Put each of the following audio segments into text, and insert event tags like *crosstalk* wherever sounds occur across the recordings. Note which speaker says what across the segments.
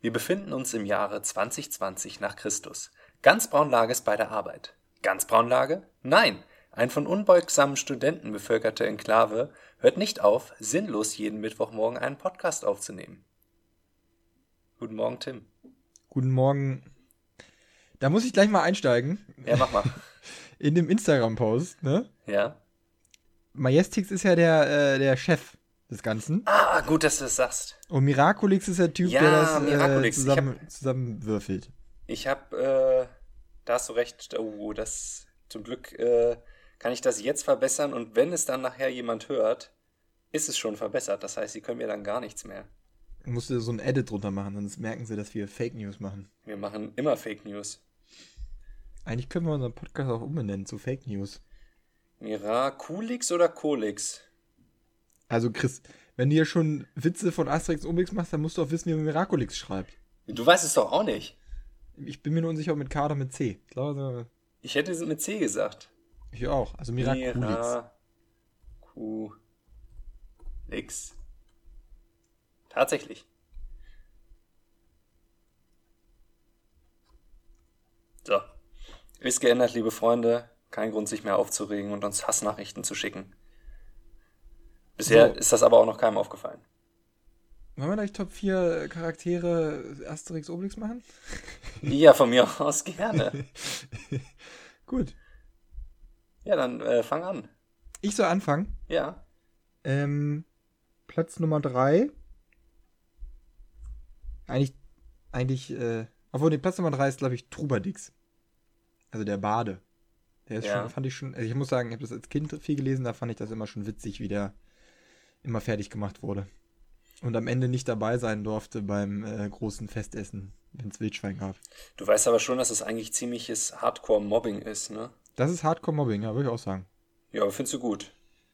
Speaker 1: Wir befinden uns im Jahre 2020 nach Christus. Ganzbraun lag es bei der Arbeit. Ganzbraunlage? Nein, ein von unbeugsamen Studenten bevölkerte Enklave hört nicht auf, sinnlos jeden Mittwochmorgen einen Podcast aufzunehmen. Guten Morgen, Tim.
Speaker 2: Guten Morgen. Da muss ich gleich mal einsteigen.
Speaker 1: Ja, mach mal. *laughs*
Speaker 2: In dem Instagram-Post, ne?
Speaker 1: Ja.
Speaker 2: Majestix ist ja der, äh, der Chef des Ganzen.
Speaker 1: Ah, gut, dass du das sagst.
Speaker 2: Und Miraculix ist der Typ,
Speaker 1: Ja,
Speaker 2: der das äh,
Speaker 1: Miraculix. Ich
Speaker 2: zusammen, zusammenwürfelt.
Speaker 1: Ich hab, äh, da hast du recht. Oh, das, zum Glück, äh, kann ich das jetzt verbessern und wenn es dann nachher jemand hört, ist es schon verbessert. Das heißt, sie können mir dann gar nichts mehr.
Speaker 2: Du musst dir so ein Edit drunter machen, sonst merken sie, dass wir Fake News machen.
Speaker 1: Wir machen immer Fake News.
Speaker 2: Eigentlich können wir unseren Podcast auch umbenennen zu Fake News.
Speaker 1: Miraculix oder Colix?
Speaker 2: Also Chris, wenn du ja schon Witze von Asterix und Obelix machst, dann musst du auch wissen, wie man Miraculix schreibt.
Speaker 1: Du weißt es doch auch nicht.
Speaker 2: Ich bin mir nur unsicher, ob mit K oder mit C. Ich glaube,
Speaker 1: Ich hätte es mit C gesagt.
Speaker 2: ich auch. Also Miraculix.
Speaker 1: Miraculix. Tatsächlich. So. Ist geändert, liebe Freunde. Kein Grund, sich mehr aufzuregen und uns Hassnachrichten zu schicken. Bisher
Speaker 2: So.
Speaker 1: ist das aber auch noch keinem aufgefallen.
Speaker 2: Wollen wir gleich Top 4 Charaktere Asterix Obelix machen? *laughs*
Speaker 1: Ja, von mir aus gerne. *laughs*
Speaker 2: Gut.
Speaker 1: Ja, dann äh, fang an.
Speaker 2: Ich soll anfangen.
Speaker 1: Ja.
Speaker 2: Ähm, Platz Nummer 3. Eigentlich, eigentlich, äh, obwohl, nee, Platz Nummer 3 ist, glaube ich, Trubadix. Also der Bade. Der ist
Speaker 1: Ja.
Speaker 2: schon, fand ich schon, also ich muss sagen, ich habe das als Kind viel gelesen, da fand ich das immer schon witzig, wie der immer fertig gemacht wurde. Und am Ende nicht dabei sein durfte beim äh, großen Festessen, wenn es Wildschwein gab.
Speaker 1: Du weißt aber schon, dass es eigentlich ziemliches Hardcore-Mobbing ist, ne?
Speaker 2: Das ist Hardcore-Mobbing, ja, würde ich auch sagen.
Speaker 1: Ja, aber findest du gut.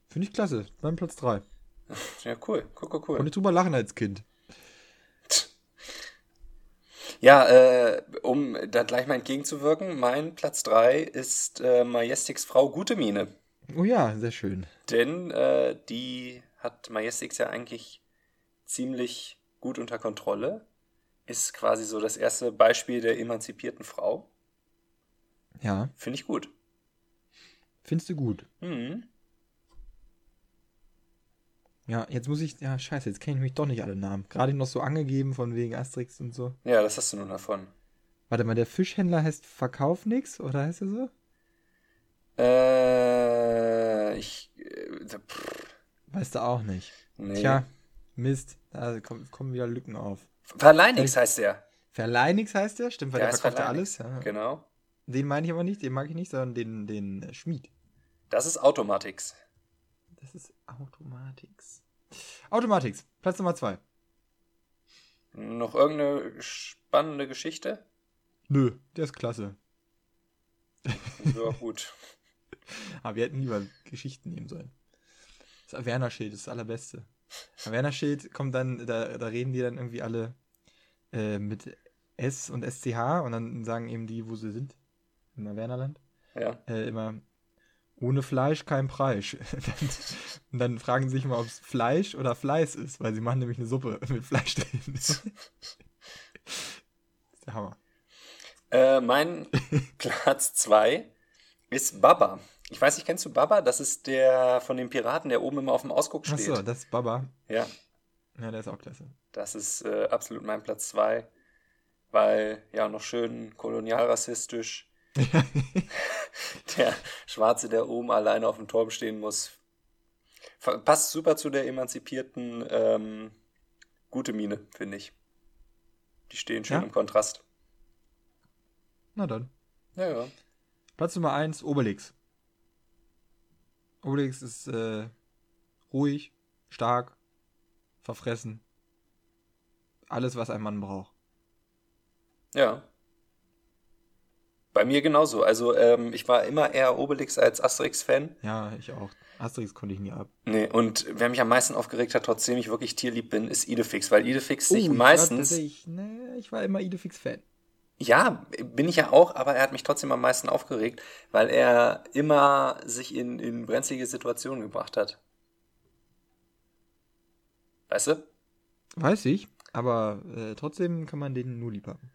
Speaker 2: Finde ich klasse. Beim Platz 3. *laughs*
Speaker 1: Ja, cool. Cool, cool, cool.
Speaker 2: Konnte ich drüber lachen als Kind. *laughs*
Speaker 1: Ja, äh, um da gleich mal entgegenzuwirken, mein Platz 3 ist äh, Majestix Frau Gutemine.
Speaker 2: Oh ja, sehr schön.
Speaker 1: Denn äh, die hat Majestix ja eigentlich ziemlich gut unter Kontrolle. Ist quasi so das erste Beispiel der emanzipierten Frau.
Speaker 2: Ja,
Speaker 1: Finde ich gut.
Speaker 2: findest du gut.
Speaker 1: Mhm.
Speaker 2: Ja, jetzt muss ich. Ja, scheiße, jetzt kenne ich mich doch nicht alle Namen. Gerade noch so angegeben von wegen Asterix und so.
Speaker 1: Ja, das hast du nun davon.
Speaker 2: Warte mal, der Fischhändler heißt Verkauf nix oder heißt er so?
Speaker 1: Äh, ich. Äh, pff,
Speaker 2: Weißt du auch nicht.
Speaker 1: nee.
Speaker 2: Tja, Mist. Da kommen, kommen wieder Lücken auf.
Speaker 1: Verleinix heißt der.
Speaker 2: Verleinix heißt der, stimmt, weil
Speaker 1: Der
Speaker 2: der, verkauft ja alles. Ja.
Speaker 1: Genau.
Speaker 2: Den meine ich aber nicht, den mag ich nicht, sondern den, den Schmied.
Speaker 1: Das ist Automatix.
Speaker 2: Das ist Automatix. Automatix, Platz Nummer zwei.
Speaker 1: Noch irgendeine spannende Geschichte?
Speaker 2: Nö, der ist klasse.
Speaker 1: Ja, gut. *laughs*
Speaker 2: Aber wir hätten lieber Geschichten nehmen sollen. Das Averna-Schild ist das allerbeste. Averna-Schild kommt dann, da, da reden die dann irgendwie alle äh, mit S und SCH und dann sagen eben die, wo sie sind, im Averna-Land,
Speaker 1: Ja.
Speaker 2: äh, immer ohne Fleisch kein Preis. *laughs* und dann fragen sie sich mal, ob es Fleisch oder Fleiß ist, weil sie machen nämlich eine Suppe mit Fleisch drin. *laughs* das ist der Hammer.
Speaker 1: Äh, mein *laughs* Platz 2 ist Baba. Ich weiß nicht, kennst du Baba? Das ist der von den Piraten, der oben immer auf dem Ausguck steht.
Speaker 2: Achso, das ist Baba.
Speaker 1: Ja,
Speaker 2: Ja, der ist auch klasse.
Speaker 1: das ist äh, absolut mein Platz 2. Weil, ja, noch schön kolonialrassistisch. *laughs* Der Schwarze, der oben alleine auf dem Turm stehen muss. Passt super zu der emanzipierten ähm, gute Mine, finde ich. Die stehen schön
Speaker 2: Ja?
Speaker 1: im Kontrast.
Speaker 2: Na dann.
Speaker 1: Ja, ja.
Speaker 2: Platz Nummer 1, Obelix. Obelix ist äh, ruhig, stark, verfressen. Alles, was ein Mann braucht.
Speaker 1: Ja. Bei mir genauso. Also ähm, ich war immer eher Obelix als Asterix-Fan.
Speaker 2: Ja, ich auch. Asterix konnte ich nie ab.
Speaker 1: Nee, und wer mich am meisten aufgeregt hat, trotzdem ich wirklich tierlieb bin, ist Idefix, weil Idefix sich
Speaker 2: Oh, ich war
Speaker 1: meistens.
Speaker 2: tatsächlich- nee, ich war immer Idefix-Fan.
Speaker 1: Ja, bin ich ja auch, aber er hat mich trotzdem am meisten aufgeregt, weil er immer sich in, in brenzlige Situationen gebracht hat. Weißt du?
Speaker 2: Weiß ich. aber äh, trotzdem kann man den nur lieb haben.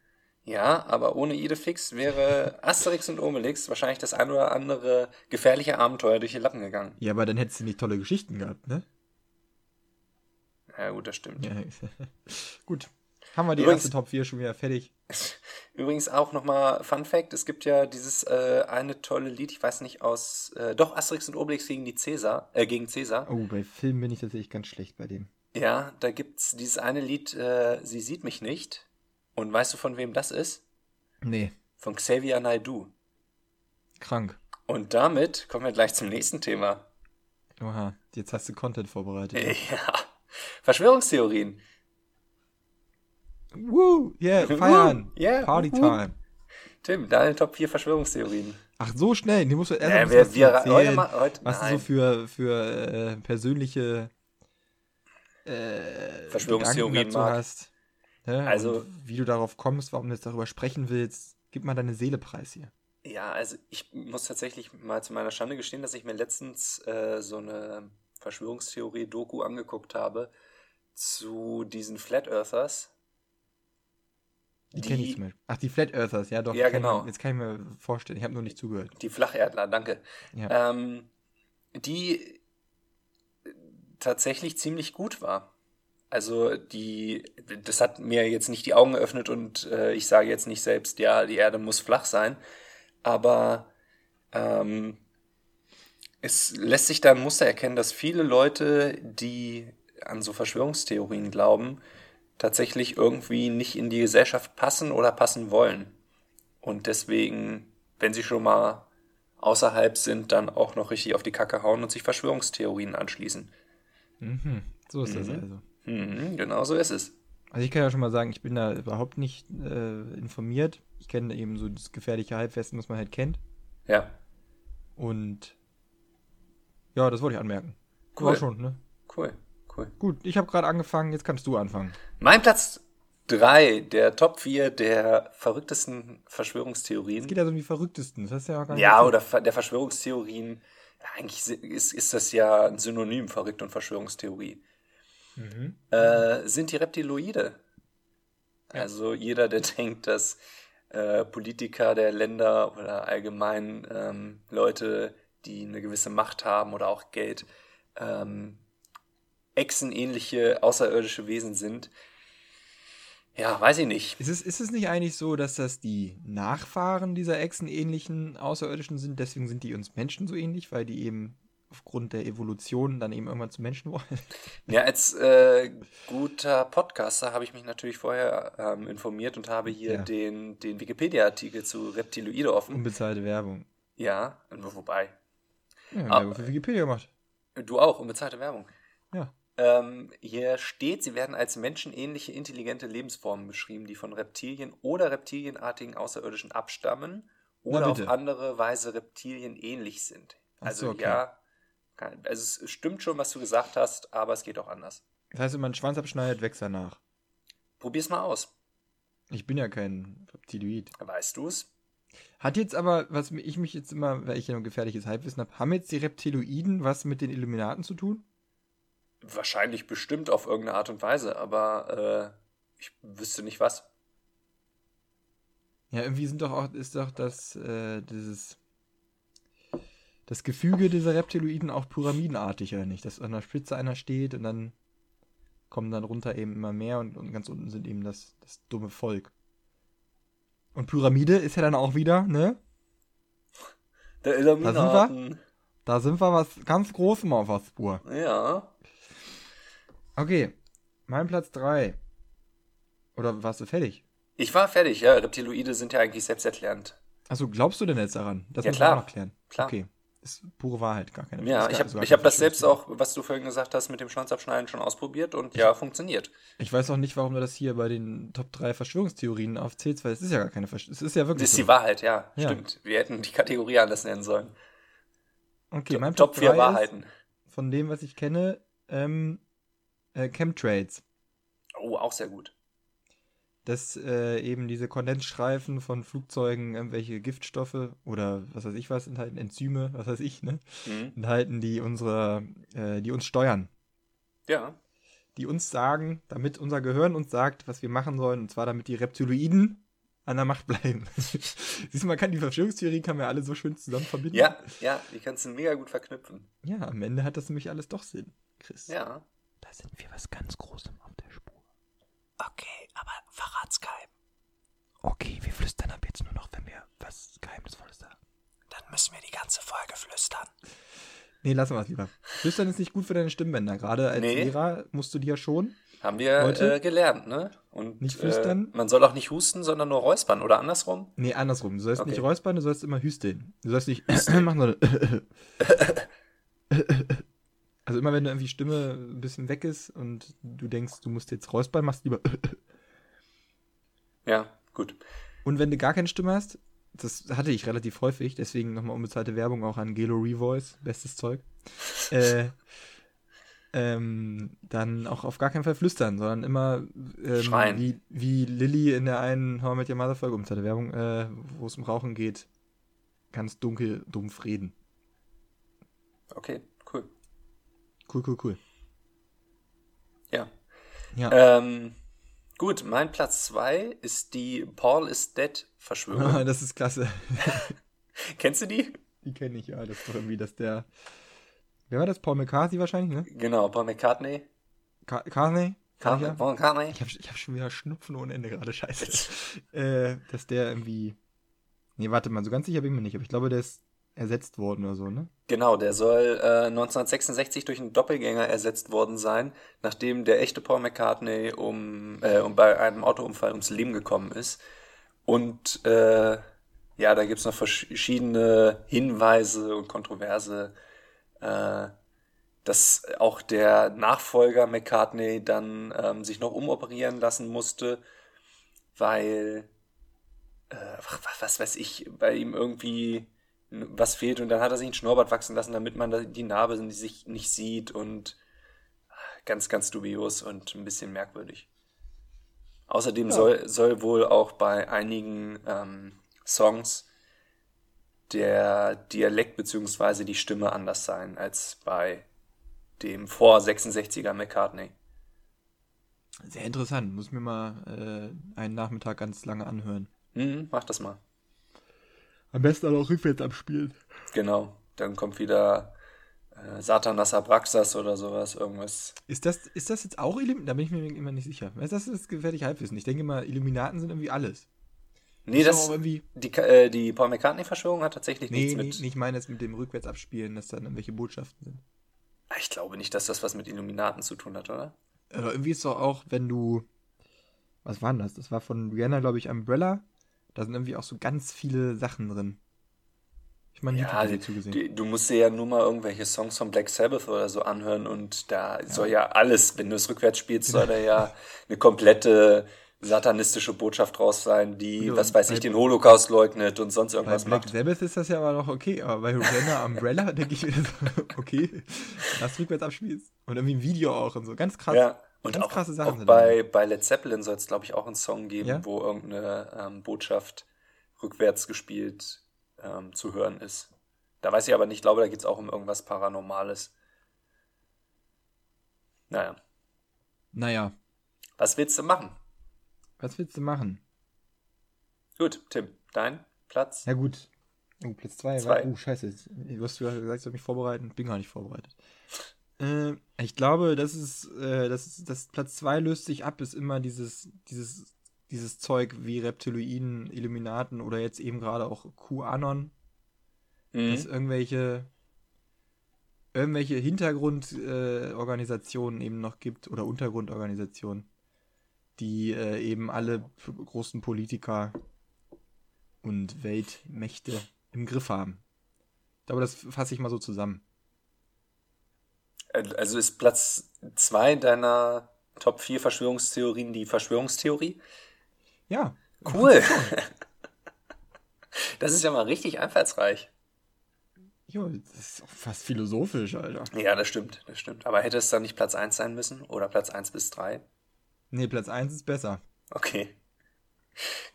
Speaker 1: Ja, aber ohne Idefix wäre Asterix und Obelix wahrscheinlich das ein oder andere gefährliche Abenteuer durch die Lappen gegangen.
Speaker 2: Ja, aber dann hättest du nicht tolle Geschichten gehabt, ne?
Speaker 1: Ja, gut, das stimmt.
Speaker 2: Ja. *laughs* Gut. Haben wir die
Speaker 1: Übrigens-
Speaker 2: erste Top 4 schon wieder fertig. *laughs*
Speaker 1: Übrigens auch nochmal Fun Fact: Es gibt ja dieses äh, eine tolle Lied, ich weiß nicht aus, äh, doch Asterix und Obelix gegen die Cäsar, äh, gegen Cäsar.
Speaker 2: Oh, bei Filmen bin ich tatsächlich ganz schlecht bei dem.
Speaker 1: Ja, da gibt's dieses eine Lied, äh, Sie sieht mich nicht. Und weißt du, von wem das ist?
Speaker 2: Nee,
Speaker 1: Von Xavier Naidoo.
Speaker 2: krank.
Speaker 1: Und damit kommen wir gleich zum nächsten Thema.
Speaker 2: Oha, jetzt hast du Content vorbereitet. *laughs*
Speaker 1: Ja. Verschwörungstheorien.
Speaker 2: Woo, yeah, feiern.
Speaker 1: yeah,
Speaker 2: Party
Speaker 1: woo.
Speaker 2: time.
Speaker 1: Tim, deine Top 4 Verschwörungstheorien.
Speaker 2: Ach, so schnell. Die musst du erst
Speaker 1: Ja,
Speaker 2: mal ein
Speaker 1: wir, wir,
Speaker 2: was
Speaker 1: heute,
Speaker 2: erzählen,
Speaker 1: mal- heute,
Speaker 2: was du so
Speaker 1: nein.
Speaker 2: für, für äh, persönliche äh,
Speaker 1: Verschwörungstheorien
Speaker 2: dazu hast. Ne?
Speaker 1: Also-
Speaker 2: Und wie du darauf kommst, warum du jetzt darüber sprechen willst. Gib mal deine Seele preis hier.
Speaker 1: Ja, also ich muss tatsächlich mal zu meiner Schande gestehen, dass ich mir letztens äh, so eine Verschwörungstheorie-Doku angeguckt habe zu diesen Flat Earthers.
Speaker 2: Die, kenne ich zum Beispiel. Ach, die Flat Earthers, ja doch.
Speaker 1: Ja,
Speaker 2: ich
Speaker 1: genau.
Speaker 2: Mir, jetzt kann ich mir vorstellen. Ich habe nur nicht zugehört.
Speaker 1: Die Flacherdler, danke.
Speaker 2: Ja.
Speaker 1: Ähm, die tatsächlich ziemlich gut war. Also die, das hat mir jetzt nicht die Augen geöffnet und äh, ich sage jetzt nicht selbst, ja, die Erde muss flach sein, aber ähm, es lässt sich da ein Muster erkennen, dass viele Leute, die an so Verschwörungstheorien glauben, tatsächlich irgendwie nicht in die Gesellschaft passen oder passen wollen. Und deswegen, wenn sie schon mal außerhalb sind, dann auch noch richtig auf die Kacke hauen und sich Verschwörungstheorien anschließen.
Speaker 2: Mhm. So ist das also.
Speaker 1: Mhm, genau so ist es.
Speaker 2: Also ich kann ja schon mal sagen, ich bin da überhaupt nicht äh, informiert. Ich kenne eben so das gefährliche Halbwesten, was man halt kennt.
Speaker 1: Ja,
Speaker 2: Und ja, das wollte ich anmerken.
Speaker 1: Cool.
Speaker 2: War schon, ne?
Speaker 1: cool, cool.
Speaker 2: Gut, ich habe gerade angefangen, jetzt kannst du anfangen.
Speaker 1: Mein Platz 3 der Top 4 der verrücktesten Verschwörungstheorien.
Speaker 2: Es geht ja so um die verrücktesten. Das hast du ja auch gar nicht
Speaker 1: Ja, oder der Verschwörungstheorien. Ja, eigentlich ist, ist das ja ein Synonym, verrückt und Verschwörungstheorie.
Speaker 2: Mhm.
Speaker 1: Äh, sind die Reptiloide. Also jeder, der *laughs* denkt, dass äh, Politiker der Länder oder allgemein ähm, Leute, die eine gewisse Macht haben oder auch Geld, ähm, echsenähnliche außerirdische Wesen sind. Ja, weiß ich nicht.
Speaker 2: Ist es, ist es nicht eigentlich so, dass das die Nachfahren dieser Echsenähnlichen Außerirdischen sind? Deswegen sind die uns Menschen so ähnlich, weil die eben aufgrund der Evolution dann eben irgendwann zu Menschen wollen? *laughs*
Speaker 1: Ja, als äh, guter Podcaster habe ich mich natürlich vorher ähm, informiert und habe hier
Speaker 2: Ja.
Speaker 1: den, den Wikipedia-Artikel zu Reptiloide offen.
Speaker 2: Unbezahlte Werbung.
Speaker 1: Ja, wobei.
Speaker 2: Ja,
Speaker 1: Ah,
Speaker 2: Werbung für Wikipedia gemacht.
Speaker 1: Du auch, unbezahlte Werbung.
Speaker 2: Ja.
Speaker 1: Ähm, hier steht, sie werden als menschenähnliche intelligente Lebensformen beschrieben, die von Reptilien oder reptilienartigen Außerirdischen abstammen oder auf andere Weise Reptilien ähnlich sind. Also
Speaker 2: so, okay.
Speaker 1: ja, kann- also es stimmt schon, was du gesagt hast, aber es geht auch anders.
Speaker 2: Das heißt, wenn man einen Schwanz abschneidet, wächst er nach.
Speaker 1: Probier's mal aus.
Speaker 2: Ich bin ja kein Reptiloid.
Speaker 1: Weißt du's?
Speaker 2: Hat jetzt aber, was ich mich jetzt immer, weil ich ja ein gefährliches Halbwissen habe, haben jetzt die Reptiloiden was mit den Illuminaten zu tun?
Speaker 1: Wahrscheinlich bestimmt auf irgendeine Art und Weise, aber äh, ich wüsste nicht was.
Speaker 2: Ja, irgendwie sind doch auch, ist doch das, äh, dieses, das Gefüge dieser Reptiloiden auch pyramidenartig, oder nicht? Dass an der Spitze einer steht und dann kommen dann runter eben immer mehr und, und ganz unten sind eben das, das dumme Volk. Und Pyramide ist ja dann auch wieder, ne?
Speaker 1: Der
Speaker 2: Da sind
Speaker 1: Illuminaten.
Speaker 2: Da sind wir was ganz Großem auf der Spur.
Speaker 1: Ja.
Speaker 2: Okay, mein Platz 3. Oder warst du fertig?
Speaker 1: Ich war fertig, ja. Reptiloide sind ja eigentlich selbsterklärend.
Speaker 2: Achso, glaubst du denn jetzt daran? Das
Speaker 1: Ja,
Speaker 2: muss
Speaker 1: klar.
Speaker 2: man auch noch klären.
Speaker 1: Klar.
Speaker 2: Okay. Ist pure Wahrheit, gar keine
Speaker 1: Ja, ich
Speaker 2: gar-
Speaker 1: habe ich
Speaker 2: keine
Speaker 1: hab das selbst auch, was du vorhin gesagt hast, mit dem Schwanzabschneiden schon ausprobiert und ja, funktioniert.
Speaker 2: Ich weiß auch nicht, warum du das hier bei den Top 3 Verschwörungstheorien aufzählst, weil es ist ja gar keine Verschwörung. Es ist ja
Speaker 1: Das
Speaker 2: wirklich
Speaker 1: ist
Speaker 2: so.
Speaker 1: die Wahrheit, ja,
Speaker 2: Ja.
Speaker 1: Stimmt. Wir hätten die Kategorie anders nennen sollen.
Speaker 2: Okay, mein
Speaker 1: Top
Speaker 2: Top
Speaker 1: 4
Speaker 2: 3
Speaker 1: Wahrheiten.
Speaker 2: ist von dem, was ich kenne, ähm, äh, Chemtrails.
Speaker 1: Oh, auch sehr gut.
Speaker 2: Dass äh, eben diese Kondensstreifen von Flugzeugen irgendwelche Giftstoffe oder was weiß ich was enthalten, Enzyme, was weiß ich, ne?
Speaker 1: Mhm.
Speaker 2: Enthalten, die unsere, äh, die uns steuern.
Speaker 1: Ja.
Speaker 2: die uns sagen, damit unser Gehirn uns sagt, was wir machen sollen, und zwar damit die Reptiloiden an der Macht bleiben. *laughs* Siehst du, man kann die Verschwörungstheorie kann man ja alle so schön zusammen verbinden.
Speaker 1: Ja, ja, die kannst du mega gut verknüpfen.
Speaker 2: Ja, am Ende hat das nämlich alles doch Sinn, Chris.
Speaker 1: Ja.
Speaker 2: Da sind wir was ganz Großem auf der Spur.
Speaker 1: Okay, aber verrat's keinem.
Speaker 2: Okay, wir flüstern ab jetzt nur noch, wenn wir was Geheimnisvolles sagen.
Speaker 1: Dann müssen wir die ganze Folge flüstern.
Speaker 2: Nee, lassen wir es lieber. Flüstern ist nicht gut für deine Stimmbänder. Gerade als
Speaker 1: Nee.
Speaker 2: Lehrer musst du die ja schon.
Speaker 1: Haben wir
Speaker 2: Leute?
Speaker 1: äh, gelernt, ne? Und,
Speaker 2: Nicht flüstern?
Speaker 1: Äh, man soll auch nicht husten, sondern nur räuspern oder andersrum.
Speaker 2: Nee, andersrum. Du sollst
Speaker 1: Okay.
Speaker 2: nicht räuspern, du sollst immer hüsteln. Du sollst nicht *clears throat* machen, sondern. *clears throat* *laughs* also immer wenn du irgendwie Stimme ein bisschen weg ist und du denkst, du musst jetzt räuspern, machst du lieber.
Speaker 1: Ja, gut.
Speaker 2: Und wenn du gar keine Stimme hast, das hatte ich relativ häufig, deswegen nochmal unbezahlte Werbung auch an Gelo Revoice, bestes Zeug. *laughs* Äh, ähm, dann auch auf gar keinen Fall flüstern, sondern immer ähm,
Speaker 1: Schreien.
Speaker 2: Wie, wie Lilly in der einen How I Met Your Mother Folge, unbezahlte Werbung, äh, wo es um Rauchen geht, ganz dunkel, dumpf reden.
Speaker 1: Okay, cool.
Speaker 2: Cool, cool.
Speaker 1: Ja.
Speaker 2: Ja,
Speaker 1: Ähm, gut, mein Platz 2 ist die Paul is Dead Verschwörung. *laughs*
Speaker 2: das ist klasse. *laughs*
Speaker 1: Kennst du die?
Speaker 2: Die kenne ich, ja. Das ist doch irgendwie, dass der. Wer war das? Paul McCarthy wahrscheinlich, ne?
Speaker 1: Genau, Paul McCartney.
Speaker 2: Car Carney?
Speaker 1: Car
Speaker 2: Ja.
Speaker 1: Paul McCartney.
Speaker 2: Ich habe hab schon wieder Schnupfen ohne Ende gerade, scheiße. äh, dass der irgendwie. Nee, warte mal, so ganz sicher bin ich mir nicht, aber ich glaube, der ist ersetzt worden oder so, ne?
Speaker 1: Genau, der soll äh, 1966 durch einen Doppelgänger ersetzt worden sein, nachdem der echte Paul McCartney um, äh, um bei einem Autounfall ums Leben gekommen ist. Und äh, ja, da gibt's noch verschiedene Hinweise und Kontroverse, äh, dass auch der Nachfolger McCartney dann ähm, sich noch umoperieren lassen musste, weil äh, was weiß ich, bei ihm irgendwie was fehlt und dann hat er sich einen Schnurrbart wachsen lassen, damit man die Narbe sich nicht sieht und ganz, ganz dubios und ein bisschen merkwürdig. Außerdem
Speaker 2: Ja.
Speaker 1: soll, soll wohl auch bei einigen ähm, Songs der Dialekt beziehungsweise die Stimme anders sein als bei dem vor 66er McCartney.
Speaker 2: Sehr interessant. Muss mir mal äh, einen Nachmittag ganz lange anhören.
Speaker 1: Hm, mach das mal.
Speaker 2: Am besten aber auch rückwärts abspielen.
Speaker 1: Genau. Dann kommt wieder äh, Satanas Abraxas oder sowas, irgendwas.
Speaker 2: Ist das, ist das jetzt auch Illuminaten? Da bin ich mir immer nicht sicher. Das ist gefährlich Halbwissen. Ich denke immer, Illuminaten sind irgendwie alles.
Speaker 1: Nee, das,
Speaker 2: auch irgendwie.
Speaker 1: die, äh, die Paul McCartney-Verschwörung hat tatsächlich
Speaker 2: Nee,
Speaker 1: nichts
Speaker 2: nee,
Speaker 1: mit.
Speaker 2: nee, ich meine jetzt mit dem rückwärts abspielen, dass dann irgendwelche Botschaften sind.
Speaker 1: Ich glaube nicht, dass das was mit Illuminaten zu tun hat, oder?
Speaker 2: Aber irgendwie ist doch auch, wenn du. Was war denn das? Das war von Rihanna, glaube ich, Umbrella. Da sind irgendwie auch so ganz viele Sachen drin. Ich meine,
Speaker 1: Ja,
Speaker 2: YouTube
Speaker 1: die, du musst dir ja nur mal irgendwelche Songs von Black Sabbath oder so anhören und da soll ja alles, wenn du es rückwärts spielst, soll da ja *laughs* eine komplette satanistische Botschaft draus sein, die,
Speaker 2: Ja,
Speaker 1: was weiß
Speaker 2: bei-
Speaker 1: ich, den Holocaust leugnet und sonst
Speaker 2: Bei
Speaker 1: irgendwas
Speaker 2: Black
Speaker 1: macht.
Speaker 2: Sabbath ist das ja aber noch okay, aber bei Rihanna Umbrella *laughs* denke ich mir so, okay, das rückwärts abspielst. Und irgendwie ein Video auch und so. Ganz krass.
Speaker 1: Ja, und
Speaker 2: Ganz
Speaker 1: auch,
Speaker 2: krasse Sachen
Speaker 1: auch bei, bei Led Zeppelin soll es, glaube ich, auch einen Song geben,
Speaker 2: Ja?
Speaker 1: wo irgendeine ähm, Botschaft rückwärts gespielt ähm, zu hören ist. Da weiß ich aber nicht, ich glaube, da geht es auch um irgendwas Paranormales. Naja,
Speaker 2: Naja,
Speaker 1: was willst du machen?
Speaker 2: was willst du machen?
Speaker 1: Gut, Tim, dein Platz?
Speaker 2: Ja gut. Oh, Platz 2
Speaker 1: Zwei.
Speaker 2: Oh, scheiße. Du hast gesagt, ich soll mich vorbereiten. Bin gar nicht vorbereitet. Äh, ich glaube, das ist, äh, das ist, das Platz 2 löst sich ab, ist immer dieses, dieses, dieses Zeug wie Reptiloiden, Illuminaten oder jetzt eben gerade auch QAnon, dass
Speaker 1: Mhm.
Speaker 2: irgendwelche irgendwelche Hintergrundorganisationen äh, eben noch gibt oder Untergrundorganisationen, die äh, eben alle großen Politiker und Weltmächte im Griff haben. Ich glaube, das fasse ich mal so zusammen.
Speaker 1: Also ist Platz zwei deiner Top 4 Verschwörungstheorien die Verschwörungstheorie?
Speaker 2: Ja,
Speaker 1: Cool. *laughs* Das ist ja mal richtig einfallsreich.
Speaker 2: jo, das ist auch fast philosophisch, Alter.
Speaker 1: Ja, das stimmt, das stimmt. Aber hätte es dann nicht Platz 1 sein müssen? Oder Platz 1 bis 3?
Speaker 2: Nee, Platz 1 ist besser.
Speaker 1: Okay.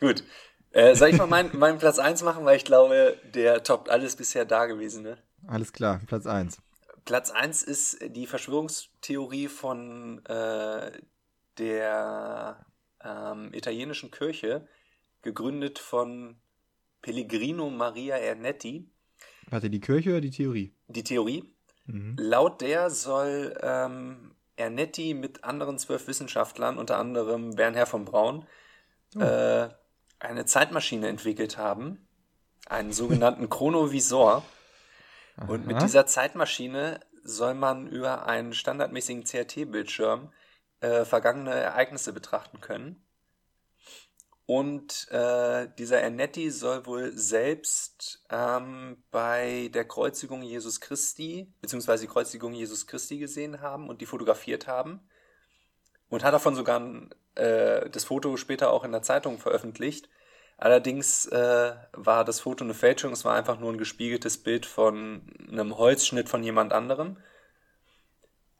Speaker 1: Gut. Äh, soll ich mal meinen meinen Platz 1 machen, weil ich glaube, der toppt alles bisher Dagewesene.
Speaker 2: Alles klar, Platz 1.
Speaker 1: Platz 1 ist die Verschwörungstheorie von äh, der ähm, italienischen Kirche, gegründet von Pellegrino Maria Ernetti.
Speaker 2: Warte, die Kirche oder die Theorie?
Speaker 1: Die Theorie.
Speaker 2: Mhm.
Speaker 1: Laut der soll ähm, Ernetti mit anderen zwölf Wissenschaftlern, unter anderem Bernhard von Braun,
Speaker 2: Oh.
Speaker 1: äh, eine Zeitmaschine entwickelt haben, einen sogenannten Chronovisor. Und mit dieser Zeitmaschine soll man über einen standardmäßigen CRT-Bildschirm äh, vergangene Ereignisse betrachten können. Und äh, dieser Ernetti soll wohl selbst ähm, bei der Kreuzigung Jesus Christi, beziehungsweise die Kreuzigung Jesus Christi gesehen haben und die fotografiert haben. Und hat davon sogar ein, äh, das Foto später auch in der Zeitung veröffentlicht. Allerdings äh, war das Foto eine Fälschung, es war einfach nur ein gespiegeltes Bild von einem Holzschnitt von jemand anderem.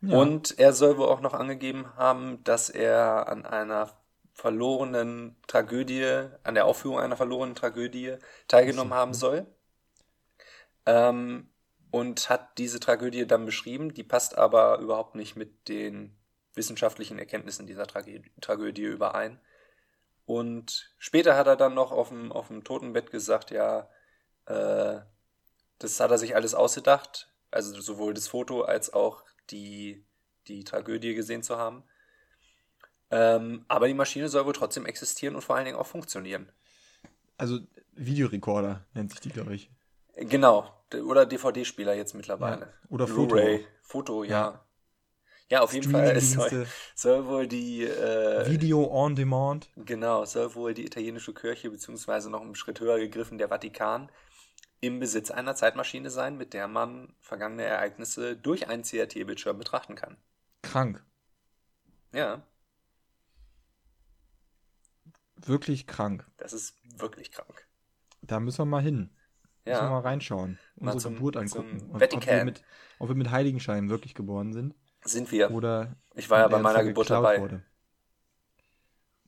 Speaker 2: Ja.
Speaker 1: Und er soll wohl auch noch angegeben haben, dass er an einer verlorenen Tragödie, an der Aufführung einer verlorenen Tragödie teilgenommen haben soll. Ähm, und hat diese Tragödie dann beschrieben, die passt aber überhaupt nicht mit den wissenschaftlichen Erkenntnissen dieser Tragö Tragödie überein. Und später hat er dann noch auf dem, auf dem Totenbett gesagt, ja, äh, das hat er sich alles ausgedacht, also sowohl das Foto als auch die, die Tragödie gesehen zu haben. Ähm, aber die Maschine soll wohl trotzdem existieren und vor allen Dingen auch funktionieren.
Speaker 2: Also Videorekorder nennt sich die, glaube ich.
Speaker 1: Genau, oder DVD-Spieler jetzt mittlerweile.
Speaker 2: Ja, oder Foto.
Speaker 1: Blu-ray, Foto, ja. Ja, auf jeden Fall. *laughs* Soll, soll wohl die, äh,
Speaker 2: Video on Demand.
Speaker 1: genau, soll wohl die italienische Kirche, beziehungsweise noch einen Schritt höher gegriffen, der Vatikan, im Besitz einer Zeitmaschine sein, mit der man vergangene Ereignisse durch einen CRT-Bildschirm betrachten kann.
Speaker 2: Krank.
Speaker 1: Ja,
Speaker 2: Wirklich krank.
Speaker 1: das ist wirklich krank.
Speaker 2: Da müssen wir mal hin. Müssen wir mal
Speaker 1: Ja,
Speaker 2: reinschauen.
Speaker 1: Mal
Speaker 2: Unsere
Speaker 1: zum-
Speaker 2: Geburt angucken. Ob
Speaker 1: Vatikan.
Speaker 2: wir, mit, ob wir mit Heiligenschein wirklich geboren sind.
Speaker 1: Sind wir.
Speaker 2: Oder
Speaker 1: Ich war ja bei
Speaker 2: er
Speaker 1: meiner Geburt dabei.
Speaker 2: wurde.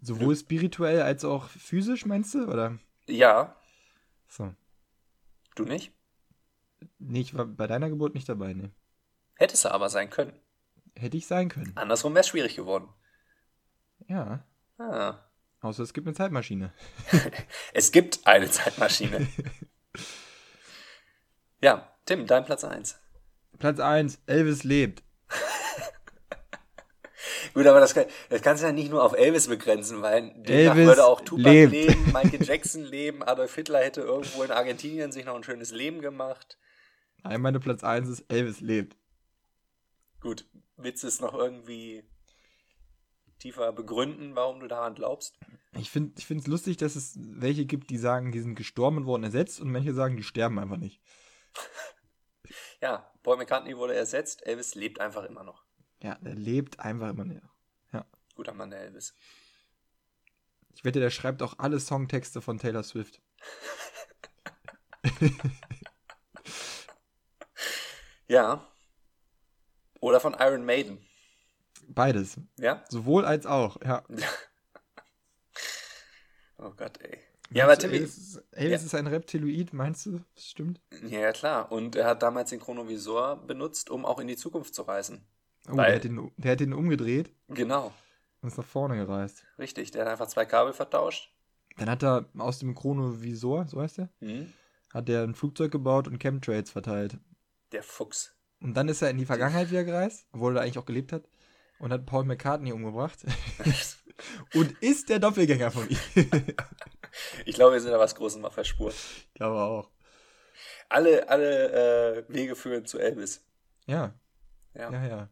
Speaker 2: Sowohl spirituell als auch physisch, meinst du? Oder?
Speaker 1: Ja,
Speaker 2: So.
Speaker 1: du nicht?
Speaker 2: Nee, ich war bei deiner Geburt nicht dabei, ne.
Speaker 1: Hättest du aber sein können.
Speaker 2: Hätte ich sein können.
Speaker 1: Andersrum wäre es schwierig geworden.
Speaker 2: Ja.
Speaker 1: Ah.
Speaker 2: Außer es gibt eine Zeitmaschine. *laughs*
Speaker 1: Es gibt eine Zeitmaschine. *laughs* ja, Tim, dein Platz 1.
Speaker 2: Platz 1, Elvis lebt.
Speaker 1: Gut, aber das, kann, das kannst du ja nicht nur auf Elvis begrenzen, weil demnach
Speaker 2: Elvis
Speaker 1: würde auch Tupac
Speaker 2: lebt.
Speaker 1: leben, Michael *laughs* Jackson leben, Adolf Hitler hätte irgendwo in Argentinien sich noch ein schönes Leben gemacht.
Speaker 2: Nein, meine Platz 1 ist Elvis lebt.
Speaker 1: Gut, willst du es noch irgendwie tiefer begründen, warum du daran glaubst?
Speaker 2: Ich finde es ich lustig, dass es welche gibt, die sagen, die sind gestorben und wurden ersetzt und manche sagen, die sterben einfach nicht. *laughs*
Speaker 1: Ja, Paul McCartney wurde ersetzt, Elvis lebt einfach immer noch.
Speaker 2: Ja, der lebt einfach immer näher. Ja.
Speaker 1: Guter Mann, der Elvis.
Speaker 2: Ich wette, der schreibt auch alle Songtexte von Taylor Swift. *laughs*
Speaker 1: Ja. Oder von Iron Maiden.
Speaker 2: Beides.
Speaker 1: Ja?
Speaker 2: Sowohl als auch, ja. *laughs*
Speaker 1: Oh Gott, ey. Ja, aber Timmy.
Speaker 2: Elvis, ist- Elvis ist ein Reptiloid, meinst du? Das stimmt?
Speaker 1: Ja, ja, klar. Und er hat damals den Chronovisor benutzt, um auch in die Zukunft zu reisen.
Speaker 2: Oh,
Speaker 1: Weil-
Speaker 2: der hat, den, der hat den umgedreht
Speaker 1: Genau.
Speaker 2: und ist nach vorne gereist.
Speaker 1: Richtig. Der hat einfach zwei Kabel vertauscht.
Speaker 2: Dann hat er aus dem Chronovisor, so heißt er,
Speaker 1: Hm?
Speaker 2: hat er ein Flugzeug gebaut und Chemtrails verteilt.
Speaker 1: Der Fuchs.
Speaker 2: Und dann ist er in die Vergangenheit wieder gereist, obwohl er eigentlich auch gelebt hat, und hat Paul McCartney umgebracht. *laughs* *laughs* und ist der Doppelgänger von ihm. *laughs*
Speaker 1: ich glaube, wir sind da was Großes mal verspurt.
Speaker 2: ich glaube auch.
Speaker 1: Alle, alle äh, Wege führen zu Elvis.
Speaker 2: Ja,
Speaker 1: Ja.
Speaker 2: ja, ja.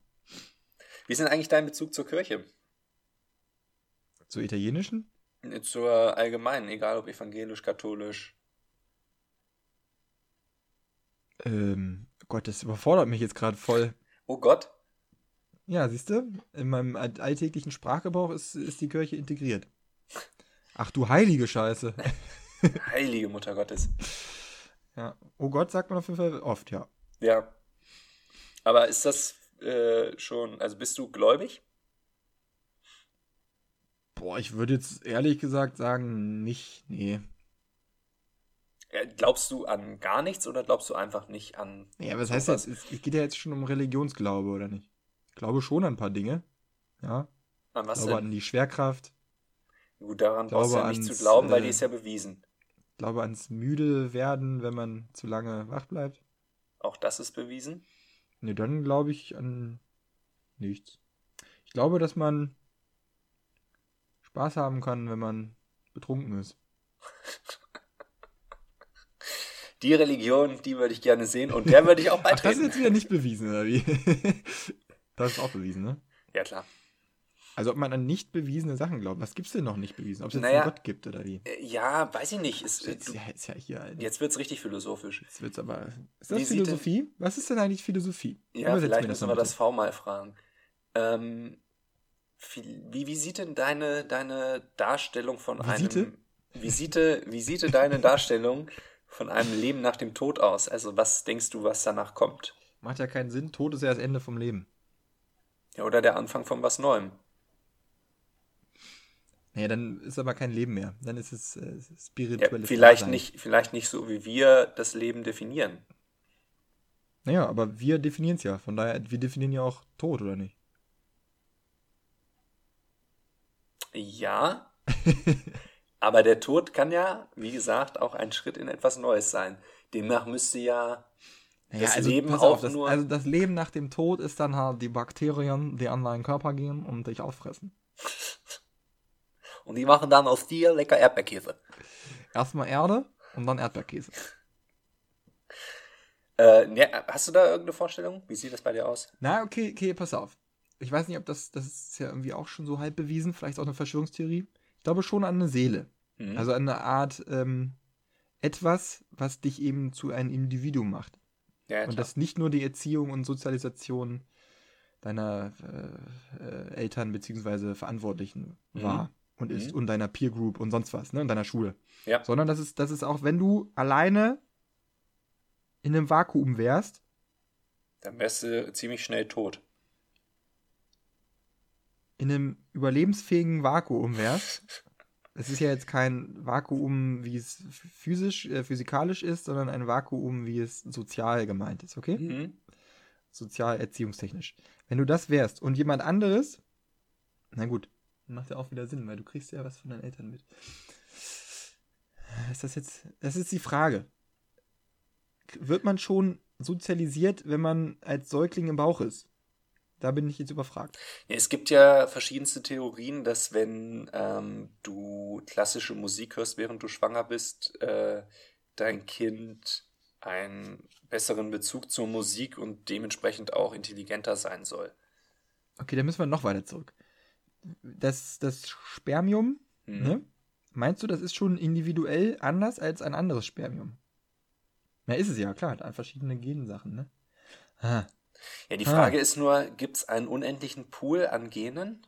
Speaker 1: Wie ist denn eigentlich dein Bezug zur Kirche?
Speaker 2: Zur italienischen?
Speaker 1: Zur allgemeinen, egal ob evangelisch, katholisch.
Speaker 2: Ähm, Gott, das überfordert mich jetzt gerade voll.
Speaker 1: Oh Gott.
Speaker 2: Ja, siehst du, in meinem all- alltäglichen Sprachgebrauch ist, ist die Kirche integriert. Ach du heilige Scheiße. *laughs*
Speaker 1: Heilige Mutter Gottes.
Speaker 2: Ja. Oh Gott sagt man auf jeden Fall oft, ja.
Speaker 1: Ja. Aber ist das äh, schon, also bist du gläubig?
Speaker 2: Boah, ich würde jetzt ehrlich gesagt sagen, nicht, nee.
Speaker 1: Äh, Glaubst du an gar nichts oder glaubst du einfach nicht an.
Speaker 2: Ja, was heißt das? Es geht ja jetzt schon um Religionsglaube, oder nicht? Ich glaube schon an ein paar Dinge. Ja.
Speaker 1: An
Speaker 2: Ich
Speaker 1: was
Speaker 2: glaube
Speaker 1: denn?
Speaker 2: an die Schwerkraft.
Speaker 1: Gut, daran brauchst du ja
Speaker 2: glaube
Speaker 1: nicht zu
Speaker 2: ans,
Speaker 1: glauben, weil
Speaker 2: äh,
Speaker 1: die ist ja bewiesen.
Speaker 2: Ich glaube ans müde werden, wenn man zu lange wach bleibt.
Speaker 1: Auch das ist bewiesen.
Speaker 2: Ne, dann glaube ich an nichts. Ich glaube, dass man Spaß haben kann, wenn man betrunken ist. *laughs*
Speaker 1: Die Religion, die würde ich gerne sehen und der würde ich auch
Speaker 2: Ach, das ist
Speaker 1: beitreten.
Speaker 2: jetzt wieder nicht bewiesen, oder wie? *laughs* das ist auch bewiesen, ne?
Speaker 1: Ja, klar.
Speaker 2: Also ob man an nicht bewiesene Sachen glaubt. Was gibt's denn noch nicht bewiesen? Ob es jetzt
Speaker 1: Naja.
Speaker 2: einen Gott gibt oder wie?
Speaker 1: Äh, Ja, weiß ich nicht. Ist, äh,
Speaker 2: Jetzt,
Speaker 1: du,
Speaker 2: ja, ist ja hier. Alter.
Speaker 1: jetzt wird's richtig philosophisch.
Speaker 2: Jetzt wird's aber. Ist das
Speaker 1: Wie sieht denn-
Speaker 2: Philosophie? Was ist denn eigentlich Philosophie?
Speaker 1: Ja,
Speaker 2: Übersetz
Speaker 1: vielleicht müssen wir das. V mal fragen. Ähm, wie, wie sieht denn deine, deine Darstellung von
Speaker 2: Visite?
Speaker 1: einem. Visite, wie sieht denn deine Darstellung von einem Leben nach dem Tod aus? Also, was denkst du, was danach kommt?
Speaker 2: Macht ja keinen Sinn. Tod ist ja das Ende vom Leben.
Speaker 1: Ja, oder der Anfang von was Neuem?
Speaker 2: Naja, dann ist aber kein Leben mehr. Dann ist es äh,
Speaker 1: Ja,
Speaker 2: spirituelles
Speaker 1: vielleicht
Speaker 2: Dasein.
Speaker 1: nicht, vielleicht nicht so, wie wir das Leben definieren.
Speaker 2: Naja, aber wir definieren es ja. Von daher, wir definieren ja auch Tod, oder nicht?
Speaker 1: Ja, *laughs* aber der Tod kann ja, wie gesagt, auch ein Schritt in etwas Neues sein. Demnach müsste ja
Speaker 2: Naja,
Speaker 1: das
Speaker 2: also,
Speaker 1: Leben auch
Speaker 2: auf, das,
Speaker 1: nur.
Speaker 2: also das Leben nach dem Tod ist dann halt die Bakterien, die an deinen Körper gehen und dich auffressen. *laughs*
Speaker 1: und die machen dann aus dir lecker Erdbeerkäse.
Speaker 2: Erstmal Erde und dann Erdbeerkäse.
Speaker 1: Äh, ne, hast du da irgendeine Vorstellung? Wie sieht das bei dir aus?
Speaker 2: Na, okay, okay, pass auf. Ich weiß nicht, ob das, das ist ja irgendwie auch schon so halb bewiesen, vielleicht auch eine Verschwörungstheorie. Ich glaube schon an eine Seele.
Speaker 1: Mhm.
Speaker 2: Also an eine Art ähm, etwas, was dich eben zu einem Individuum macht.
Speaker 1: ja, ja,
Speaker 2: Und das nicht nur die Erziehung und Sozialisation deiner äh, äh, Eltern bzw. Verantwortlichen
Speaker 1: Mhm.
Speaker 2: war und ist
Speaker 1: Mhm.
Speaker 2: und deiner Peer Group und sonst was, ne, und deiner Schule.
Speaker 1: Ja.
Speaker 2: Sondern das ist, das ist auch, wenn du alleine in einem Vakuum wärst,
Speaker 1: Dann wärst du ziemlich schnell tot.
Speaker 2: in einem überlebensfähigen Vakuum wärst. *laughs* Es ist ja jetzt kein Vakuum, wie es physisch, äh, physikalisch ist, sondern ein Vakuum, wie es sozial gemeint ist, okay?
Speaker 1: Mhm.
Speaker 2: sozial erziehungstechnisch. Wenn du das wärst und jemand anderes, na gut, macht ja auch wieder Sinn, weil du kriegst ja was von deinen Eltern mit. Ist das jetzt, das ist die Frage. Wird man schon sozialisiert, wenn man als Säugling im Bauch ist? Da bin ich jetzt überfragt.
Speaker 1: Es gibt ja verschiedenste Theorien, dass wenn ähm, du klassische Musik hörst, während du schwanger bist, äh, dein Kind einen besseren Bezug zur Musik und dementsprechend auch intelligenter sein soll.
Speaker 2: Okay, dann müssen wir noch weiter zurück. Das, das Spermium,
Speaker 1: Mhm.
Speaker 2: ne? Meinst du, das ist schon individuell anders als ein anderes Spermium? Na, ist es ja, klar, hat an verschiedene Gensachen, ne? Ah,
Speaker 1: Ja, die
Speaker 2: Ah.
Speaker 1: Frage ist nur, gibt es einen unendlichen Pool an Genen?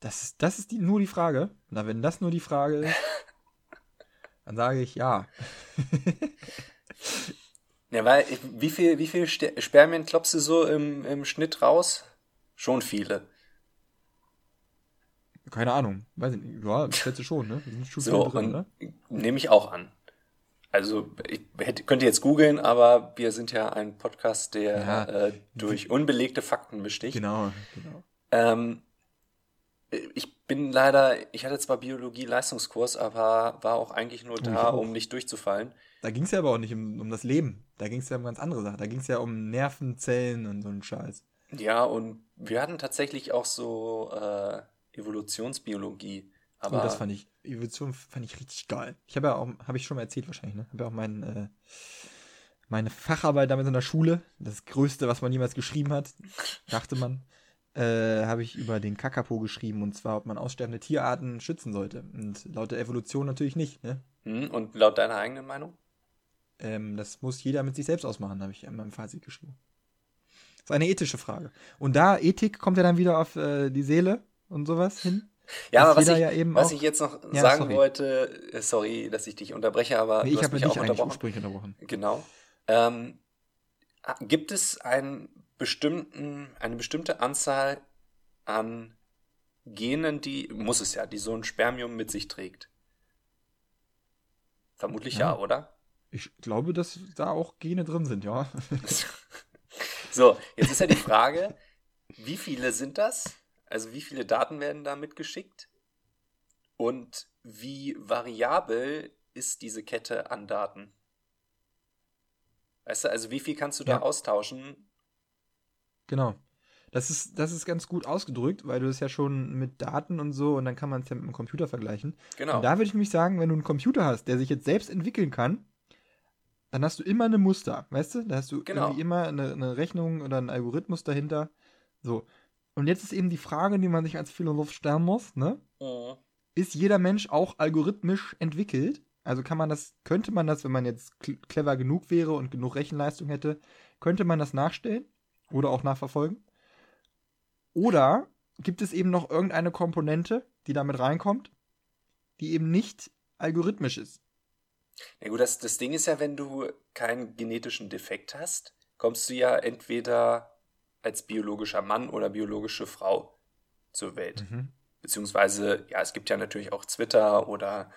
Speaker 2: das ist, das ist die, nur die Frage. Na, wenn das nur die Frage ist, *laughs* dann sage ich ja.
Speaker 1: Ja, weil, wie viel, wie viel Spermien klopfst du so im, im Schnitt raus? Schon viele.
Speaker 2: Keine Ahnung. Weiß ich nicht. Ja, ich schätze schon, ne? Wir sind schon
Speaker 1: So,
Speaker 2: drin, oder?
Speaker 1: nehme ich auch an. Also, ich hätte, könnte jetzt googeln, aber wir sind ja ein Podcast, der
Speaker 2: Ja.
Speaker 1: äh, durch unbelegte Fakten besticht.
Speaker 2: Genau, genau.
Speaker 1: Ähm, ich bin leider, ich hatte zwar Biologie-Leistungskurs, aber war auch eigentlich nur
Speaker 2: Oh,
Speaker 1: da, um nicht durchzufallen.
Speaker 2: Da ging es ja aber auch nicht um, um das Leben. Da ging es ja um ganz andere Sachen. Da ging es ja um Nervenzellen und so einen Scheiß.
Speaker 1: Ja, und wir hatten tatsächlich auch so äh, Evolutionsbiologie. Aber
Speaker 2: oh, das fand ich, Evolution fand ich richtig geil. Ich habe ja auch, habe ich schon mal erzählt wahrscheinlich, ne? Habe ja auch mein, äh, meine Facharbeit damals in der Schule, das Größte, was man jemals geschrieben hat, dachte man, äh, habe ich über den Kakapo geschrieben und zwar, ob man aussterbende Tierarten schützen sollte. Und laut der Evolution natürlich nicht, ne?
Speaker 1: Hm, und laut deiner eigenen Meinung?
Speaker 2: Ähm, das muss jeder mit sich selbst ausmachen, habe ich in meinem Fazit geschrieben. Das ist eine ethische Frage. Und da, Ethik kommt ja dann wieder auf äh, die Seele und sowas hin.
Speaker 1: Ja, aber was, ich,
Speaker 2: ja
Speaker 1: was
Speaker 2: auch-
Speaker 1: ich jetzt noch
Speaker 2: Ja,
Speaker 1: sagen
Speaker 2: sorry.
Speaker 1: wollte, äh, sorry, dass ich dich unterbreche, aber
Speaker 2: Nee, ich habe
Speaker 1: mich
Speaker 2: dich
Speaker 1: auch unterbrochen.
Speaker 2: unterbrochen.
Speaker 1: Genau. Ähm, gibt es einen bestimmten, eine bestimmte Anzahl an Genen, die, muss es ja, die so ein Spermium mit sich trägt? Vermutlich
Speaker 2: Ja.
Speaker 1: ja, oder?
Speaker 2: Ich glaube, dass da auch Gene drin sind, ja. *laughs* *laughs*
Speaker 1: So, jetzt ist ja die Frage, wie viele sind das? Also wie viele Daten werden da mitgeschickt? Und wie variabel ist diese Kette an Daten? Weißt du, also wie viel kannst du da
Speaker 2: Ja.
Speaker 1: austauschen?
Speaker 2: Genau. Das ist, das ist ganz gut ausgedrückt, weil du es ja schon mit Daten und so und dann kann man es ja mit dem Computer vergleichen.
Speaker 1: Genau.
Speaker 2: Und da würde ich nämlich sagen, wenn du einen Computer hast, der sich jetzt selbst entwickeln kann, dann hast du immer eine Muster, weißt du? Da hast du
Speaker 1: Genau.
Speaker 2: irgendwie immer eine, eine Rechnung oder einen Algorithmus dahinter. So. Und jetzt ist eben die Frage, die man sich als Philosoph stellen muss, ne?
Speaker 1: Mhm.
Speaker 2: Ist jeder Mensch auch algorithmisch entwickelt? Also kann man das, könnte man das, wenn man jetzt cl- clever genug wäre und genug Rechenleistung hätte, könnte man das nachstellen oder auch nachverfolgen? Oder gibt es eben noch irgendeine Komponente, die damit reinkommt, die eben nicht algorithmisch ist?
Speaker 1: Ja gut, das, das Ding ist ja, wenn du keinen genetischen Defekt hast, kommst du ja entweder als biologischer Mann oder biologische Frau zur Welt. Beziehungsweise, ja, es gibt ja natürlich auch Twitter oder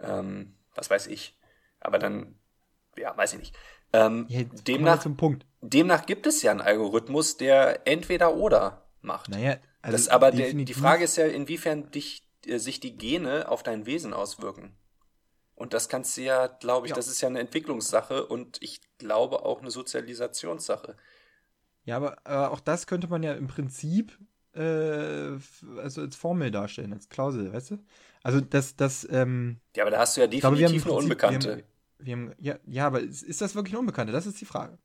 Speaker 1: ähm, was weiß ich. Aber dann, ja, weiß ich nicht. Ähm, demnach,
Speaker 2: zum Punkt.
Speaker 1: demnach gibt es ja einen Algorithmus, der entweder oder macht.
Speaker 2: Naja, also
Speaker 1: das, aber der, die Frage ist ja, inwiefern dich, äh, sich die Gene auf dein Wesen auswirken. Und das kannst du ja, glaube ich,
Speaker 2: Ja.
Speaker 1: das ist ja eine Entwicklungssache und ich glaube auch eine Sozialisationssache.
Speaker 2: Ja, aber, aber auch das könnte man ja im Prinzip äh, also als Formel darstellen, als Klausel, weißt du? Also das, das, ähm,
Speaker 1: Ja, aber da hast du ja
Speaker 2: ich glaube,
Speaker 1: definitiv eine
Speaker 2: Prinzip,
Speaker 1: Unbekannte.
Speaker 2: Wir haben, wir haben, ja, ja, aber ist, ist das wirklich eine Unbekannte? Das ist die Frage.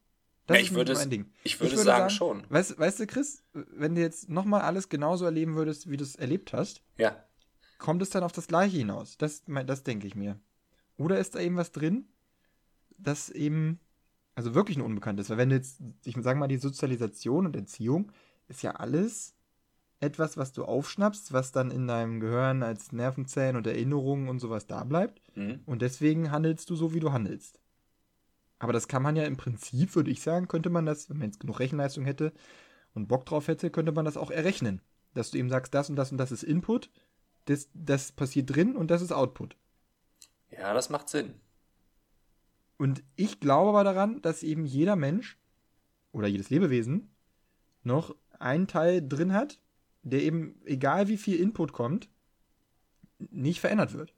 Speaker 2: Das
Speaker 1: Ja,
Speaker 2: ist
Speaker 1: ich würde
Speaker 2: mein Ding.
Speaker 1: ich würde sagen, schon.
Speaker 2: Weißt, weißt du, Chris, wenn du jetzt nochmal alles genauso erleben würdest, wie du es erlebt hast,
Speaker 1: Ja.
Speaker 2: kommt es dann auf das Gleiche hinaus? Das, das denke ich mir. Oder ist da eben was drin, das eben, also wirklich eine Unbekannte ist? Weil wenn du jetzt, ich sage mal, die Sozialisation und Erziehung ist ja alles etwas, was du aufschnappst, was dann in deinem Gehirn als Nervenzellen und Erinnerungen und sowas da bleibt.
Speaker 1: Mhm.
Speaker 2: Und deswegen handelst du so, wie du handelst. Aber das kann man ja im Prinzip, würde ich sagen, könnte man das, wenn man jetzt genug Rechenleistung hätte und Bock drauf hätte, könnte man das auch errechnen. Dass du eben sagst, das und das und das ist Input, das, das passiert drin und das ist Output.
Speaker 1: Ja, das macht Sinn.
Speaker 2: Und ich glaube aber daran, dass eben jeder Mensch oder jedes Lebewesen noch einen Teil drin hat, der eben, egal wie viel Input kommt, nicht verändert wird.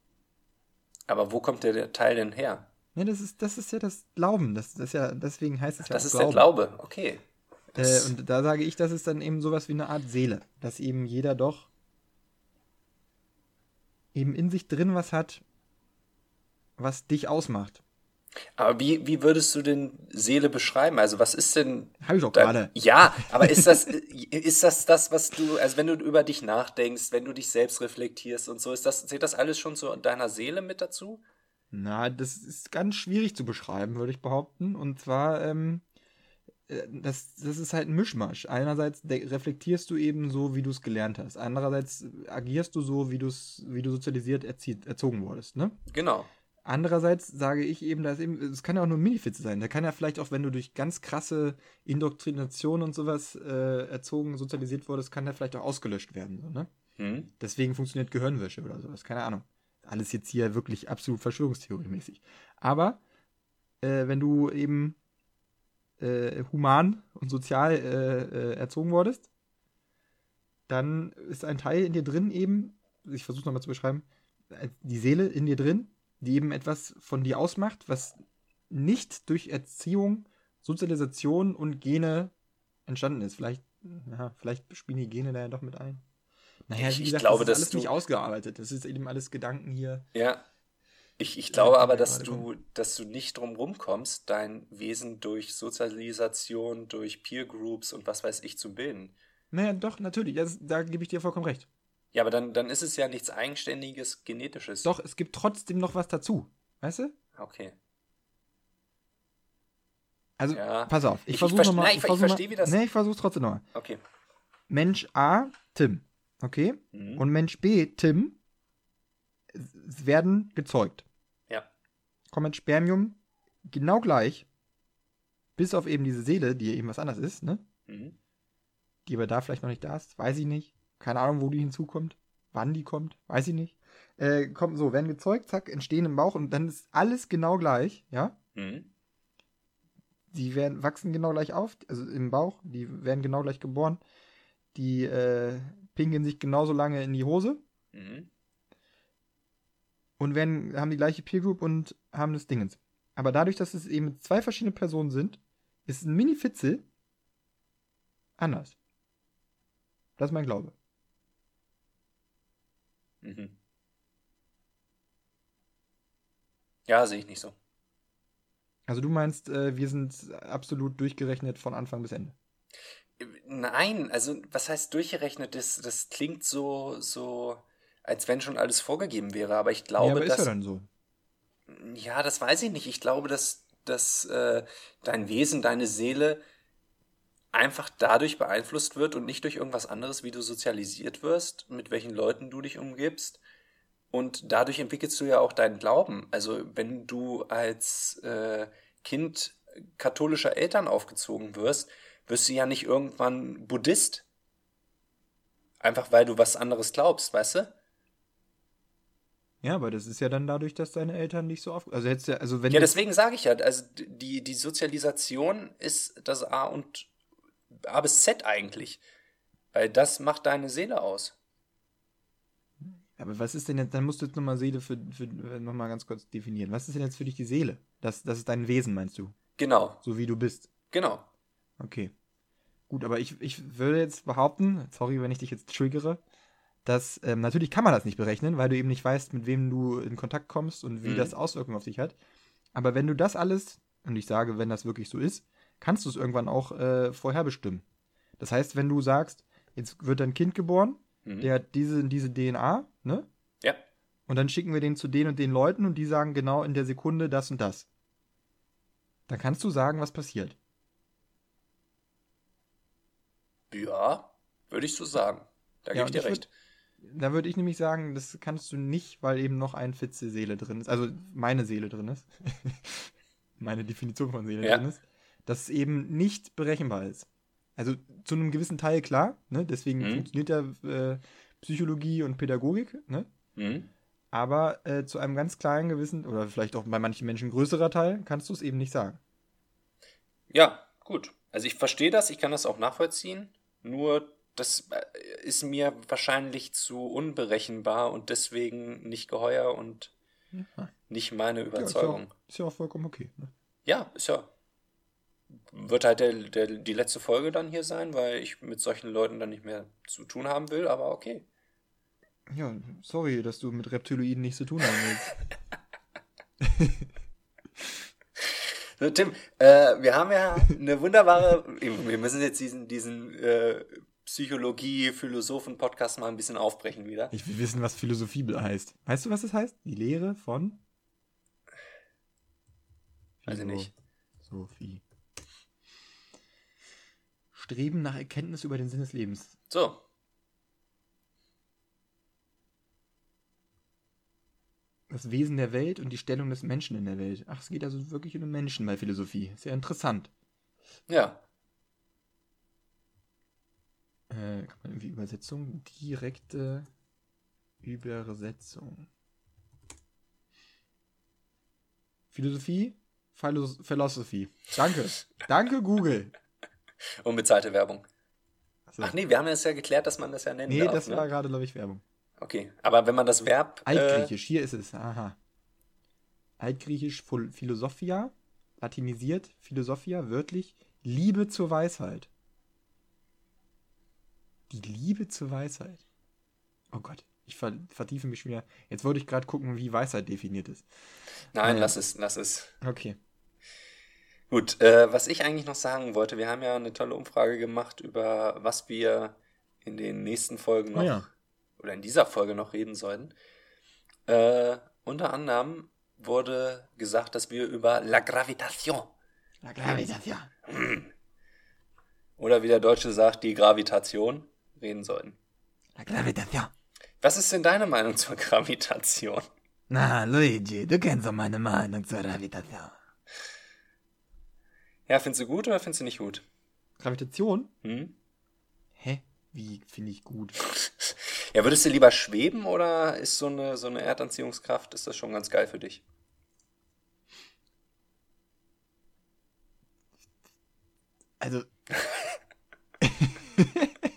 Speaker 1: Aber wo kommt der, der Teil denn her?
Speaker 2: Ja, das ist, das ist ja das Glauben. Das, das ist ja, deswegen heißt es ja
Speaker 1: Das ist der Glaube. Okay.
Speaker 2: Äh, und da sage ich, das ist dann eben sowas wie eine Art Seele, dass eben jeder doch eben in sich drin was hat, was dich ausmacht.
Speaker 1: aber wie, wie würdest du denn Seele beschreiben? Also was ist denn
Speaker 2: Habe ich doch gerade.
Speaker 1: Ja, aber ist das, *laughs* ist das das, was du, also wenn du über dich nachdenkst, wenn du dich selbst reflektierst und so, ist das, zählt das alles schon zu deiner Seele mit dazu?
Speaker 2: Na, das ist ganz schwierig zu beschreiben, würde ich behaupten. Und zwar, ähm, äh, das, das ist halt ein Mischmasch. Einerseits reflektierst du eben so, wie du es gelernt hast. Andererseits agierst du so, wie, du's, wie du sozialisiert erzie erzogen wurdest, ne?
Speaker 1: Genau.
Speaker 2: Andererseits sage ich eben, dass eben, es kann ja auch nur ein Minifitze sein. Da kann ja vielleicht auch, wenn du durch ganz krasse Indoktrination und sowas äh, erzogen, sozialisiert wurdest, kann der vielleicht auch ausgelöscht werden. So, ne?
Speaker 1: Hm?
Speaker 2: Deswegen funktioniert Gehirnwäsche oder sowas. Keine Ahnung. Alles jetzt hier wirklich absolut Verschwörungstheorie-mäßig. Aber äh, wenn du eben äh, human und sozial äh, äh, erzogen wurdest, dann ist ein Teil in dir drin eben, ich versuche nochmal zu beschreiben, äh, die Seele in dir drin, die eben etwas von dir ausmacht, was nicht durch Erziehung, Sozialisation und Gene entstanden ist. Vielleicht, ja, vielleicht spielen die Gene da ja doch mit ein. Naja,
Speaker 1: Ich-
Speaker 2: wie
Speaker 1: ich
Speaker 2: gesagt,
Speaker 1: glaube,
Speaker 2: das ist alles nicht ausgearbeitet. Das ist eben alles Gedanken hier.
Speaker 1: Ja. Ich, ich glaube
Speaker 2: Ja,
Speaker 1: aber, dass du, dass du nicht drum rumkommst, dein Wesen durch Sozialisation, durch Peer Groups und was weiß ich zu bilden.
Speaker 2: Naja, doch, natürlich. Das, da gebe ich dir vollkommen recht.
Speaker 1: Ja, aber dann, dann ist es ja nichts Eigenständiges, Genetisches.
Speaker 2: Doch, es gibt trotzdem noch was dazu. Weißt du?
Speaker 1: Okay.
Speaker 2: Also,
Speaker 1: Ja.
Speaker 2: pass auf. Ich,
Speaker 1: Ich-
Speaker 2: versuche nochmal.
Speaker 1: nein, ich- ich verstehe, wie das-
Speaker 2: Nee, ich versuche trotzdem nochmal.
Speaker 1: Okay.
Speaker 2: Mensch A, Tim. Okay?
Speaker 1: Mhm.
Speaker 2: Und Mensch B, Tim, werden gezeugt.
Speaker 1: Ja.
Speaker 2: Kommt Spermium genau gleich. Bis auf eben diese Seele, die eben was anderes ist, ne?
Speaker 1: Mhm.
Speaker 2: Die aber da vielleicht noch nicht da ist. Weiß ich nicht. Keine Ahnung, wo die hinzukommt. wann die kommt, weiß ich nicht. Äh, kommen so, werden gezeugt, zack, entstehen im Bauch und dann ist alles genau gleich, ja?
Speaker 1: Mhm.
Speaker 2: Die werden, wachsen genau gleich auf, also im Bauch, die werden genau gleich geboren. Die äh, pinkeln sich genauso lange in die Hose
Speaker 1: Mhm.
Speaker 2: und werden, haben die gleiche Peer Group und haben das Dingens. Aber dadurch, dass es eben zwei verschiedene Personen sind, ist ein Mini-Fitzel anders. Das ist mein Glaube.
Speaker 1: Mhm. Ja, sehe ich nicht so.
Speaker 2: Also du meinst, äh, wir sind absolut durchgerechnet von Anfang bis Ende.
Speaker 1: Nein, also was heißt durchgerechnet? Das, das klingt so, so, als wenn schon alles vorgegeben wäre. Aber ich
Speaker 2: ja,
Speaker 1: glaube,
Speaker 2: aber ist
Speaker 1: dass.
Speaker 2: ja dann so.
Speaker 1: Ja, das weiß ich nicht. Ich glaube, dass, dass äh, dein Wesen, deine Seele einfach dadurch beeinflusst wird und nicht durch irgendwas anderes, wie du sozialisiert wirst, mit welchen Leuten du dich umgibst. Und dadurch entwickelst du ja auch deinen Glauben. Also wenn du als äh, Kind katholischer Eltern aufgezogen wirst, wirst du ja nicht irgendwann Buddhist. Einfach weil du was anderes glaubst, weißt du?
Speaker 2: Ja, aber das ist ja dann dadurch, dass deine Eltern nicht so auf. Also ja, also wenn
Speaker 1: Ja, deswegen sage ich ja, also die, die Sozialisation ist das A und A bis Z eigentlich. Weil das macht deine Seele aus.
Speaker 2: Aber was ist denn jetzt, dann musst du jetzt nochmal Seele für, für nochmal ganz kurz definieren. Was ist denn jetzt für dich die Seele? Das, das ist dein Wesen, meinst du?
Speaker 1: Genau,
Speaker 2: So wie du bist.
Speaker 1: genau.
Speaker 2: Okay. Gut, aber ich, ich würde jetzt behaupten, sorry, wenn ich dich jetzt triggere, dass ähm, natürlich kann man das nicht berechnen, weil du eben nicht weißt, mit wem du in Kontakt kommst und wie
Speaker 1: Mhm.
Speaker 2: das Auswirkungen auf dich hat. Aber wenn du das alles, und ich sage, wenn das wirklich so ist, kannst du es irgendwann auch äh, vorherbestimmen. Das heißt, wenn du sagst, jetzt wird ein Kind geboren,
Speaker 1: Mhm.
Speaker 2: der hat diese, diese DNA, ne?
Speaker 1: Ja,
Speaker 2: Und dann schicken wir den zu den und den Leuten und die sagen genau in der Sekunde das und das. Dann kannst du sagen, was passiert.
Speaker 1: ja, würde ich so sagen. Da gebe
Speaker 2: Ja,
Speaker 1: ich dir recht.
Speaker 2: Da würde ich nämlich sagen, das kannst du nicht, weil eben noch ein Fitze Seele drin ist. Also meine Seele drin ist. *laughs* meine Definition von Seele
Speaker 1: Ja.
Speaker 2: drin ist. Dass es eben nicht berechenbar ist. Also zu einem gewissen Teil klar, ne? deswegen
Speaker 1: Mhm.
Speaker 2: funktioniert ja äh, Psychologie und Pädagogik, ne?
Speaker 1: Mhm.
Speaker 2: aber äh, zu einem ganz kleinen gewissen, oder vielleicht auch bei manchen Menschen größerer Teil, kannst du es eben nicht sagen.
Speaker 1: Ja, gut. Also ich verstehe das, ich kann das auch nachvollziehen. Nur das äh, ist mir wahrscheinlich zu unberechenbar und deswegen nicht geheuer und nicht meine
Speaker 2: Ja, ist, ja
Speaker 1: Überzeugung.
Speaker 2: auch, ist ja auch vollkommen okay. Ne?
Speaker 1: Ja, ist ja. Wird halt der, der, die letzte Folge dann hier sein, weil ich mit solchen Leuten dann nicht mehr zu tun haben will, aber okay.
Speaker 2: Ja, sorry, dass du mit Reptiloiden nichts zu tun haben willst. *laughs*
Speaker 1: So, Tim, äh, wir haben ja eine wunderbare, wir müssen jetzt diesen, diesen äh, Psychologie-Philosophen-Podcast mal ein bisschen aufbrechen wieder.
Speaker 2: Ich will wissen, was Philosophie heißt. Weißt du, was es heißt? Die Lehre von?
Speaker 1: Weiß ich nicht.
Speaker 2: Sophie. Streben nach Erkenntnis über den Sinn des Lebens.
Speaker 1: So,
Speaker 2: Das Wesen der Welt und die Stellung des Menschen in der Welt. Ach, es geht also wirklich um den Menschen bei Philosophie. Sehr interessant.
Speaker 1: ja.
Speaker 2: Äh, kann man irgendwie Übersetzung? Direkte Übersetzung. Philosophie? Philos Philosophy. Danke. *laughs* Danke, Google. *laughs*
Speaker 1: Unbezahlte Werbung.
Speaker 2: So.
Speaker 1: Ach nee, wir haben jetzt ja geklärt, dass man das ja nennen
Speaker 2: nee,
Speaker 1: darf.
Speaker 2: das
Speaker 1: ne?
Speaker 2: war gerade, glaube ich, Werbung.
Speaker 1: Okay, aber wenn man das Verb. Äh,
Speaker 2: Altgriechisch, hier ist es. Aha. Altgriechisch Phil- Philosophia, latinisiert Philosophia, wörtlich Liebe zur Weisheit. Die Liebe zur Weisheit. Oh Gott, ich ver vertiefe mich schon wieder. Jetzt wollte ich gerade gucken, wie Weisheit definiert ist.
Speaker 1: nein,
Speaker 2: Naja.
Speaker 1: lass es, lass es.
Speaker 2: Okay.
Speaker 1: Gut, äh, was ich eigentlich noch sagen wollte, wir haben ja eine tolle Umfrage gemacht, über was wir in den nächsten Folgen noch
Speaker 2: Oh ja.
Speaker 1: oder in dieser Folge noch reden sollten. Äh, unter anderem wurde gesagt, dass wir über La Gravitation
Speaker 2: La Gravitation.
Speaker 1: oder wie der Deutsche sagt, die Gravitation reden sollten.
Speaker 2: La Gravitation.
Speaker 1: Was ist denn deine Meinung zur Gravitation?
Speaker 2: Na, Luigi, du kennst doch meine Meinung zur Gravitation.
Speaker 1: Ja, findest du gut oder findest du nicht gut?
Speaker 2: Gravitation?
Speaker 1: Hm?
Speaker 2: Hä? Wie finde ich gut? *laughs*
Speaker 1: Ja, würdest du lieber schweben oder ist so eine, so eine Erdanziehungskraft, ist das schon ganz geil für dich?
Speaker 2: Also, *laughs*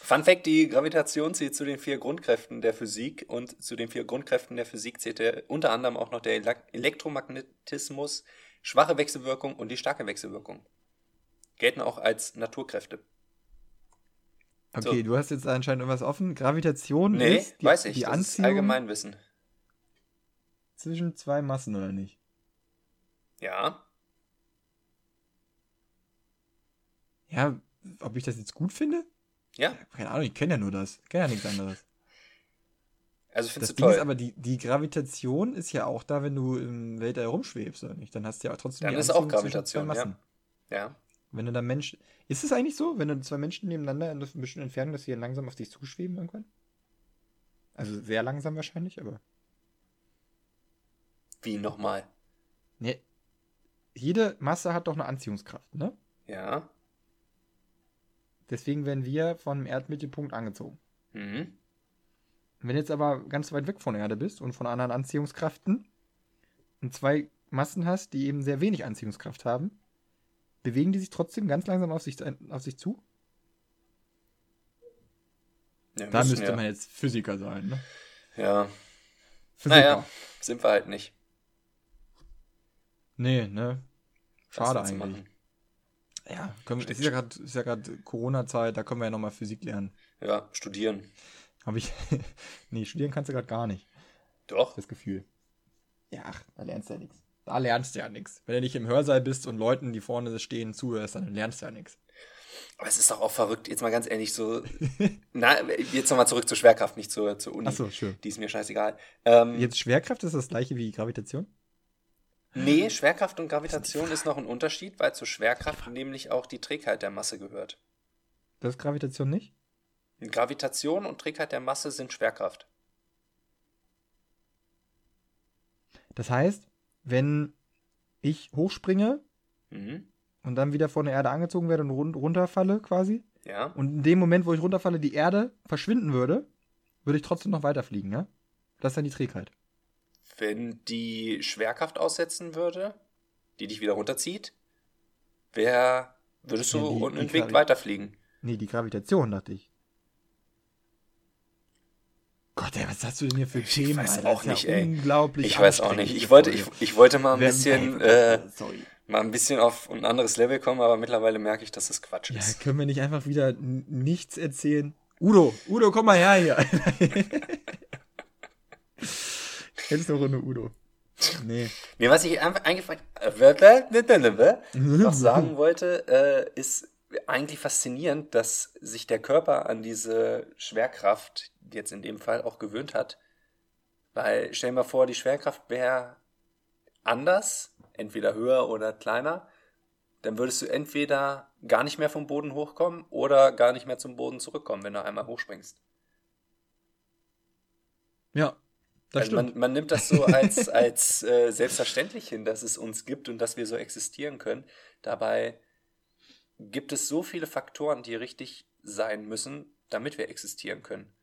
Speaker 1: Fun Fact: Die Gravitation zählt zu den vier Grundkräften der Physik und zu den vier Grundkräften der Physik zählt der, unter anderem auch noch der Elek- Elektromagnetismus, schwache Wechselwirkung und die starke Wechselwirkung. Gelten auch als Naturkräfte.
Speaker 2: okay,
Speaker 1: So.
Speaker 2: du hast jetzt anscheinend irgendwas offen. Gravitation
Speaker 1: Nee,
Speaker 2: ist die,
Speaker 1: weiß ich.
Speaker 2: die
Speaker 1: das ist
Speaker 2: Anziehung
Speaker 1: Allgemeinwissen.
Speaker 2: zwischen zwei Massen, oder nicht?
Speaker 1: Ja.
Speaker 2: Ja, ob ich das jetzt gut finde?
Speaker 1: Ja.
Speaker 2: Keine Ahnung, ich kenne ja nur das. Ich kenne ja nichts anderes.
Speaker 1: Also
Speaker 2: Das
Speaker 1: du
Speaker 2: Ding
Speaker 1: toll.
Speaker 2: ist aber, die, die Gravitation ist ja auch da, wenn du im Weltall rumschwebst, oder nicht? Dann hast du ja trotzdem
Speaker 1: Dann
Speaker 2: die
Speaker 1: ist auch
Speaker 2: Anziehung zwei
Speaker 1: Gravitation, ja.
Speaker 2: Massen.
Speaker 1: ja.
Speaker 2: Wenn du da Mensch. Ist es eigentlich so, wenn du zwei Menschen nebeneinander in einer bestimmten Entfernung, dass sie dann langsam auf dich zuschweben irgendwann? Also sehr langsam wahrscheinlich, aber.
Speaker 1: Wie nochmal?
Speaker 2: Ne, jede Masse hat doch eine Anziehungskraft, ne?
Speaker 1: Ja.
Speaker 2: Deswegen werden wir vom Erdmittelpunkt angezogen.
Speaker 1: Mhm.
Speaker 2: Wenn du jetzt aber ganz weit weg von der Erde bist und von anderen Anziehungskraften und zwei Massen hast, die eben sehr wenig Anziehungskraft haben, bewegen die sich trotzdem ganz langsam auf sich, auf sich zu?
Speaker 1: Ja,
Speaker 2: Da
Speaker 1: müssen
Speaker 2: müsste
Speaker 1: wir.
Speaker 2: man jetzt Physiker sein, ne?
Speaker 1: Ja.
Speaker 2: Physiker.
Speaker 1: Naja, sind wir halt nicht.
Speaker 2: Nee, ne? Schade eigentlich.
Speaker 1: machen?
Speaker 2: Ja, können wir, es ist ja gerade ist ja gerade Corona-Zeit, da können wir ja nochmal Physik lernen.
Speaker 1: Ja, studieren.
Speaker 2: Habe ich. *laughs* nee, studieren kannst du gerade gar nicht.
Speaker 1: Doch.
Speaker 2: Das Gefühl. Ja, ach, da lernst du ja nichts. Da lernst du ja nichts. Wenn du nicht im Hörsaal bist und Leuten, die vorne stehen, zuhörst, dann lernst du ja nichts.
Speaker 1: Aber es ist doch auch verrückt, jetzt mal ganz ehrlich, so. *laughs* Na, jetzt nochmal zurück zur Schwerkraft, nicht zur, zur Uni.
Speaker 2: Achso, schön.
Speaker 1: Die ist mir scheißegal. Ähm,
Speaker 2: Jetzt Schwerkraft ist das gleiche wie Gravitation?
Speaker 1: nee, Schwerkraft und Gravitation ist noch ein Unterschied, weil zur Schwerkraft nämlich auch die Trägheit der Masse gehört.
Speaker 2: Das ist Gravitation nicht?
Speaker 1: Gravitation und Trägheit der Masse sind Schwerkraft.
Speaker 2: Das heißt, wenn ich hochspringe
Speaker 1: Mhm.
Speaker 2: und dann wieder von der Erde angezogen werde und run runterfalle quasi,
Speaker 1: Ja.
Speaker 2: und in dem Moment, wo ich runterfalle, die Erde verschwinden würde, würde ich trotzdem noch weiterfliegen, ja? Das ist dann die Trägheit.
Speaker 1: Wenn die Schwerkraft aussetzen würde, die dich wieder runterzieht, wär, würdest du
Speaker 2: Ja, die-
Speaker 1: unten
Speaker 2: die
Speaker 1: weiterfliegen.
Speaker 2: Nee, die Gravitation, dachte ich. Gott, ey, was hast du denn hier für
Speaker 1: Ich
Speaker 2: Themen?
Speaker 1: weiß
Speaker 2: Alter?
Speaker 1: auch nicht,
Speaker 2: ja
Speaker 1: ey.
Speaker 2: Unglaublich
Speaker 1: Ich weiß auch nicht. Ich wollte, ich, ich wollte mal ein
Speaker 2: Wer-
Speaker 1: bisschen,
Speaker 2: ey,
Speaker 1: äh,
Speaker 2: sorry.
Speaker 1: mal ein bisschen auf ein anderes Level kommen, aber mittlerweile merke ich, dass das Quatsch
Speaker 2: Ja,
Speaker 1: ist.
Speaker 2: können wir nicht einfach wieder nichts erzählen? Udo, Udo, komm mal her hier. Jetzt eine Runde Udo. Nee.
Speaker 1: Mir, was ich einfach eingefallen, noch sagen *laughs* wollte, äh, ist eigentlich faszinierend, dass sich der Körper an diese Schwerkraft jetzt in dem Fall auch gewöhnt hat. Weil stell dir mal vor, die Schwerkraft wäre anders, entweder höher oder kleiner. Dann würdest du entweder gar nicht mehr vom Boden hochkommen oder gar nicht mehr zum Boden zurückkommen, wenn du einmal hochspringst.
Speaker 2: Ja, das
Speaker 1: also
Speaker 2: stimmt.
Speaker 1: man, man nimmt das so als, *laughs* als äh, selbstverständlich hin, dass es uns gibt und dass wir so existieren können. Dabei gibt es so viele Faktoren, die richtig sein müssen, damit wir existieren können.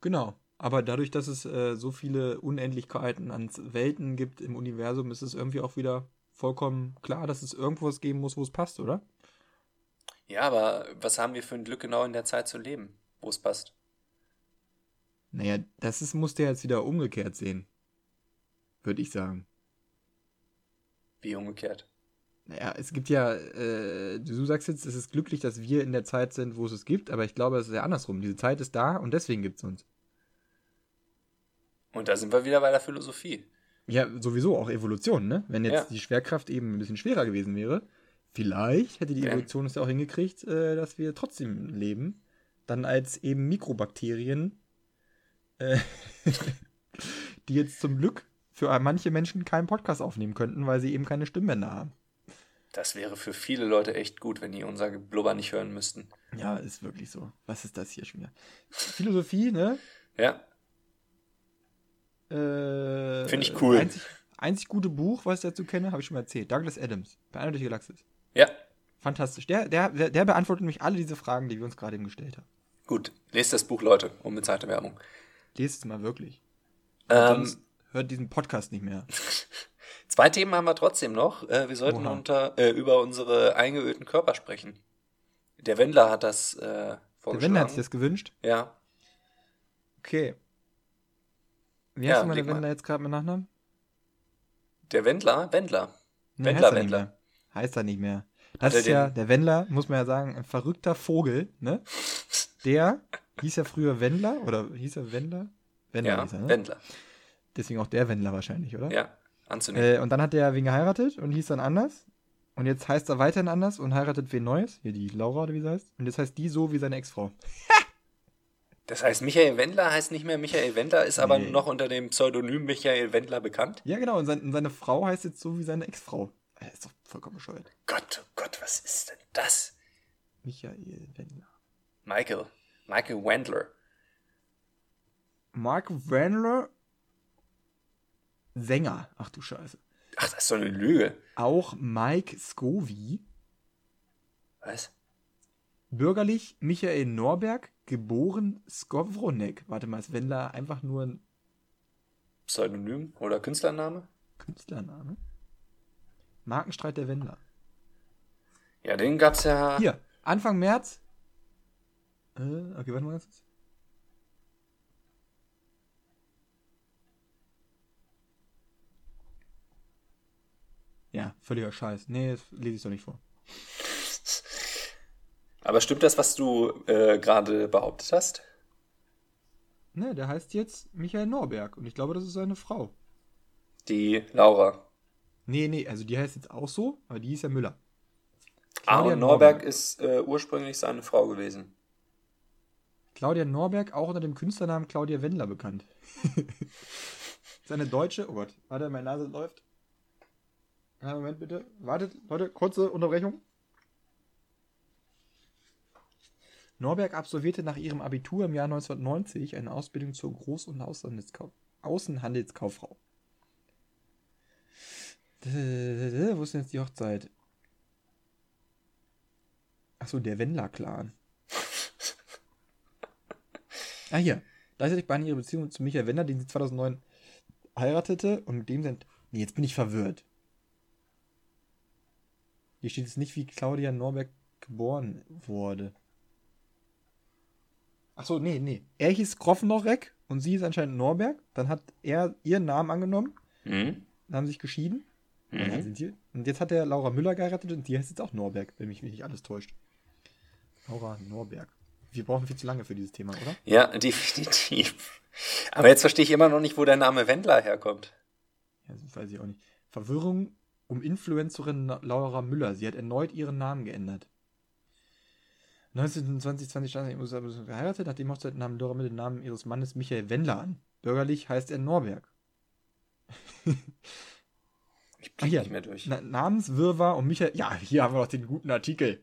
Speaker 2: Genau. Aber dadurch, dass es äh, so viele Unendlichkeiten an Welten gibt im Universum, ist es irgendwie auch wieder vollkommen klar, dass es irgendwo was geben muss, wo es passt, oder?
Speaker 1: Ja, aber was haben wir für ein Glück, genau in der Zeit zu leben, wo es passt?
Speaker 2: Naja, das ist, musst du jetzt wieder umgekehrt sehen. Würde ich sagen.
Speaker 1: Wie umgekehrt.
Speaker 2: Naja, es gibt ja, äh, du sagst jetzt, es ist glücklich, dass wir in der Zeit sind, wo es es gibt, aber ich glaube, es ist ja andersrum. Diese Zeit ist da und deswegen gibt es uns.
Speaker 1: Und da sind wir wieder bei der Philosophie.
Speaker 2: Ja, sowieso auch Evolution, ne? Wenn jetzt
Speaker 1: Ja.
Speaker 2: die Schwerkraft eben ein bisschen schwerer gewesen wäre, vielleicht hätte die
Speaker 1: Ja.
Speaker 2: Evolution es ja auch hingekriegt, äh, dass wir trotzdem leben. Dann als eben Mikrobakterien, äh, *laughs* die jetzt zum Glück für manche Menschen keinen Podcast aufnehmen könnten, weil sie eben keine Stimmbänder haben.
Speaker 1: Das wäre für viele Leute echt gut, wenn die unser Blubber nicht hören müssten.
Speaker 2: Ja, ist wirklich so. Was ist das hier schon wieder? Philosophie, ne?
Speaker 1: Ja,
Speaker 2: Äh,
Speaker 1: Finde ich cool.
Speaker 2: Einzig, einzig gute Buch, was ich dazu kenne, habe ich schon mal erzählt. Douglas Adams, Beeindruckende durch die Galaxis.
Speaker 1: ja.
Speaker 2: Fantastisch. Der, der, der der beantwortet nämlich alle diese Fragen, die wir uns gerade eben gestellt haben.
Speaker 1: Gut, lest das Buch, Leute, unbezahlte Werbung.
Speaker 2: Lest es mal wirklich.
Speaker 1: Ähm,
Speaker 2: Sonst hört diesen Podcast nicht mehr. *laughs*
Speaker 1: zwei Themen haben wir trotzdem noch. Äh, wir sollten
Speaker 2: Oha.
Speaker 1: unter, äh, über unsere eingeölten Körper sprechen. Der Wendler hat das äh,
Speaker 2: Der
Speaker 1: vorgeschlagen.
Speaker 2: Wendler hat sich das gewünscht.
Speaker 1: ja,
Speaker 2: Okay. Wie
Speaker 1: Ja,
Speaker 2: heißt mal der
Speaker 1: leg mal.
Speaker 2: Wendler jetzt gerade mit Nachnamen?
Speaker 1: der Wendler, Wendler.
Speaker 2: Nee,
Speaker 1: Wendler,
Speaker 2: heißt er nicht
Speaker 1: Wendler.
Speaker 2: mehr. Heißt er nicht mehr. Das ist ja, der Wendler, muss man ja sagen, ein verrückter Vogel, ne? Der hieß ja früher Wendler, oder hieß er Wendler? Wendler
Speaker 1: Ja,
Speaker 2: hieß er, ne?
Speaker 1: Wendler.
Speaker 2: Deswegen auch der Wendler wahrscheinlich, oder?
Speaker 1: Ja, anzunehmen.
Speaker 2: Äh, und dann hat er wen geheiratet und hieß dann anders. Und jetzt heißt er weiterhin anders und heiratet wen Neues. Hier die Laura, oder wie sie heißt. Und jetzt heißt die so wie seine Ex-Frau. *laughs*
Speaker 1: Das heißt, Michael Wendler heißt nicht mehr Michael Wendler, ist aber
Speaker 2: Nee.
Speaker 1: noch unter dem Pseudonym Michael Wendler bekannt.
Speaker 2: Ja, genau. Und, sein, und seine Frau heißt jetzt so wie seine Ex-Frau. Er ist doch vollkommen bescheuert.
Speaker 1: Gott, oh Gott, was ist denn das?
Speaker 2: Michael Wendler.
Speaker 1: Michael. Michael Wendler.
Speaker 2: Mark Wendler. Sänger. Ach du Scheiße.
Speaker 1: Ach, das ist doch eine Lüge.
Speaker 2: Auch Mike Scovey.
Speaker 1: Was?
Speaker 2: Bürgerlich Michael Norberg, geboren Skowronek. Warte mal, ist Wendler einfach nur ein
Speaker 1: Pseudonym oder Künstlername?
Speaker 2: Künstlername? Markenstreit der Wendler.
Speaker 1: Ja, den gab's ja.
Speaker 2: Hier, Anfang März. Äh, okay, warte mal ganz kurz. Ja, völliger Scheiß. Nee, das lese ich doch nicht vor.
Speaker 1: Aber stimmt das, was du äh, gerade behauptet hast?
Speaker 2: Ne, der heißt jetzt Michael Norberg und ich glaube, das ist seine Frau.
Speaker 1: Die Laura.
Speaker 2: Nee, nee, also die heißt jetzt auch so, aber die ist ja Müller.
Speaker 1: Ah,
Speaker 2: Claudia
Speaker 1: und Norberg ist äh, ursprünglich seine Frau gewesen.
Speaker 2: Claudia Norberg, auch unter dem Künstlernamen Claudia Wendler bekannt. *laughs* Seine deutsche, oh Gott, warte, meine Nase läuft. Ja, Moment bitte, wartet, Leute, kurze Unterbrechung. Norberg absolvierte nach ihrem Abitur im Jahr 1990 eine Ausbildung zur Groß- und Außenhandelskau Außenhandelskauffrau. Wo ist denn jetzt die Hochzeit? Achso, der Wendler-Clan. *laughs* Ah, hier. Gleichzeitig begann ihre Beziehung zu Michael Wender, den sie 2009 heiratete und mit dem sind. Nee, jetzt bin ich verwirrt. Hier steht jetzt nicht, wie Claudia Norberg geboren wurde. Achso, nee, nee. Er hieß Groffenochrek und sie ist anscheinend Norberg. Dann hat er ihren Namen angenommen,
Speaker 1: Mhm.
Speaker 2: dann haben sie sich geschieden.
Speaker 1: Mhm.
Speaker 2: die, und jetzt hat er Laura Müller geheiratet und die heißt jetzt auch Norberg, wenn mich nicht alles täuscht. Laura Norberg. Wir brauchen viel zu lange für dieses Thema, oder?
Speaker 1: Ja, *laughs* definitiv. Aber jetzt verstehe ich immer noch nicht, wo der Name Wendler herkommt.
Speaker 2: Ja, das weiß ich auch nicht. Verwirrung um Influencerin Laura Müller. Sie hat erneut ihren Namen geändert. 1920, 20 stand in USA geheiratet. Nach dem Hochzeit nahm Laura Müller den Namen ihres Mannes Michael Wendler an. Bürgerlich heißt er Norberg. *laughs*
Speaker 1: Ich
Speaker 2: Ah,
Speaker 1: blick
Speaker 2: hier.
Speaker 1: nicht mehr durch.
Speaker 2: Na, Namenswirrwarr um Michael. Ja, hier haben wir noch den guten Artikel.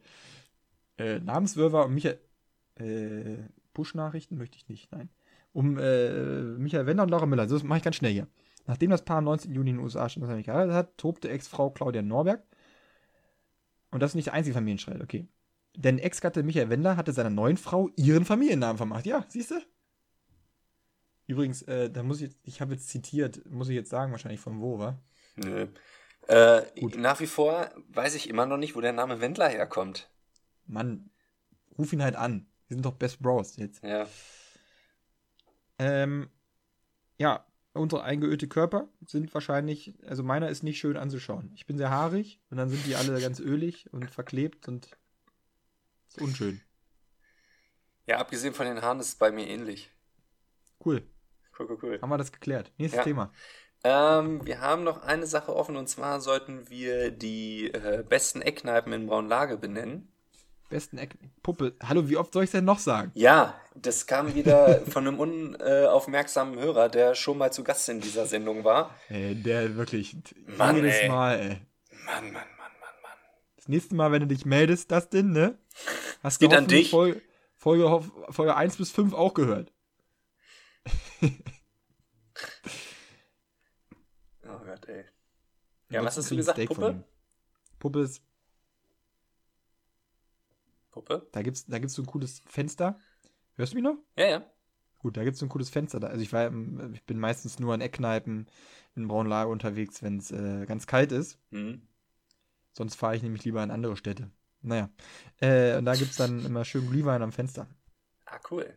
Speaker 2: Äh, Namenswirrwarr um Michael. Äh, Push-Nachrichten möchte ich nicht, nein. Um äh, Michael Wender und Laura Müller. Das mache ich ganz schnell hier. Nachdem das Paar am 19. Juni in den USA schon geheiratet hat, tobte Ex-Frau Claudia Norberg. Und das ist nicht der einzige Familienstreit, okay. Denn Ex-Gatte Michael Wendler hatte seiner neuen Frau ihren Familiennamen vermacht. Ja, siehst du? Übrigens, äh, da muss ich, jetzt- ich habe jetzt zitiert, muss ich jetzt sagen, wahrscheinlich von wo, wa?
Speaker 1: Nö. Äh,
Speaker 2: Gut.
Speaker 1: nach wie vor weiß ich immer noch nicht, wo der Name Wendler herkommt.
Speaker 2: Mann, ruf ihn halt an. Wir sind doch Best Bros jetzt.
Speaker 1: Ja.
Speaker 2: Ähm, ja, unsere eingeölte Körper sind wahrscheinlich, also meiner ist nicht schön anzuschauen. Ich bin sehr haarig und dann sind die alle ganz ölig und verklebt und ist unschön.
Speaker 1: Ja, abgesehen von den Haaren ist es bei mir ähnlich.
Speaker 2: Cool,
Speaker 1: Cool, cool, cool.
Speaker 2: haben wir das geklärt. Nächstes
Speaker 1: Ja.
Speaker 2: Thema.
Speaker 1: Ähm, wir haben noch eine Sache offen und zwar sollten wir die äh, besten Eckkneipen in Braunlage benennen.
Speaker 2: Besten Eck Puppe. Hallo, wie oft soll ich denn noch sagen?
Speaker 1: Ja, das kam wieder von einem unaufmerksamen Hörer, der schon mal zu Gast in dieser Sendung war.
Speaker 2: Ey, der wirklich
Speaker 1: Mann,
Speaker 2: jedes
Speaker 1: ey.
Speaker 2: Mal, ey.
Speaker 1: Mann, Mann, Mann, Mann, Mann.
Speaker 2: Das nächste Mal, wenn du dich meldest, das denn, ne? Hast
Speaker 1: Geht
Speaker 2: du
Speaker 1: an dich.
Speaker 2: Folge, Folge, Folge 1 bis 5 auch gehört. *laughs*
Speaker 1: Oh Gott, ey. Ja, was hast du gesagt, Puppe?
Speaker 2: Puppe ist,
Speaker 1: Puppe?
Speaker 2: da gibt's, da gibt's so ein cooles Fenster. Hörst du mich noch?
Speaker 1: Ja, ja.
Speaker 2: Gut, da gibt es ein cooles Fenster. Da. Also ich, war, ich bin meistens nur an Eckkneipen in Braunlage unterwegs, wenn es äh, ganz kalt ist.
Speaker 1: Mhm.
Speaker 2: Sonst fahre ich nämlich lieber in andere Städte. Naja. Äh, und da gibt es dann immer schön Glühwein am Fenster.
Speaker 1: Ah, cool.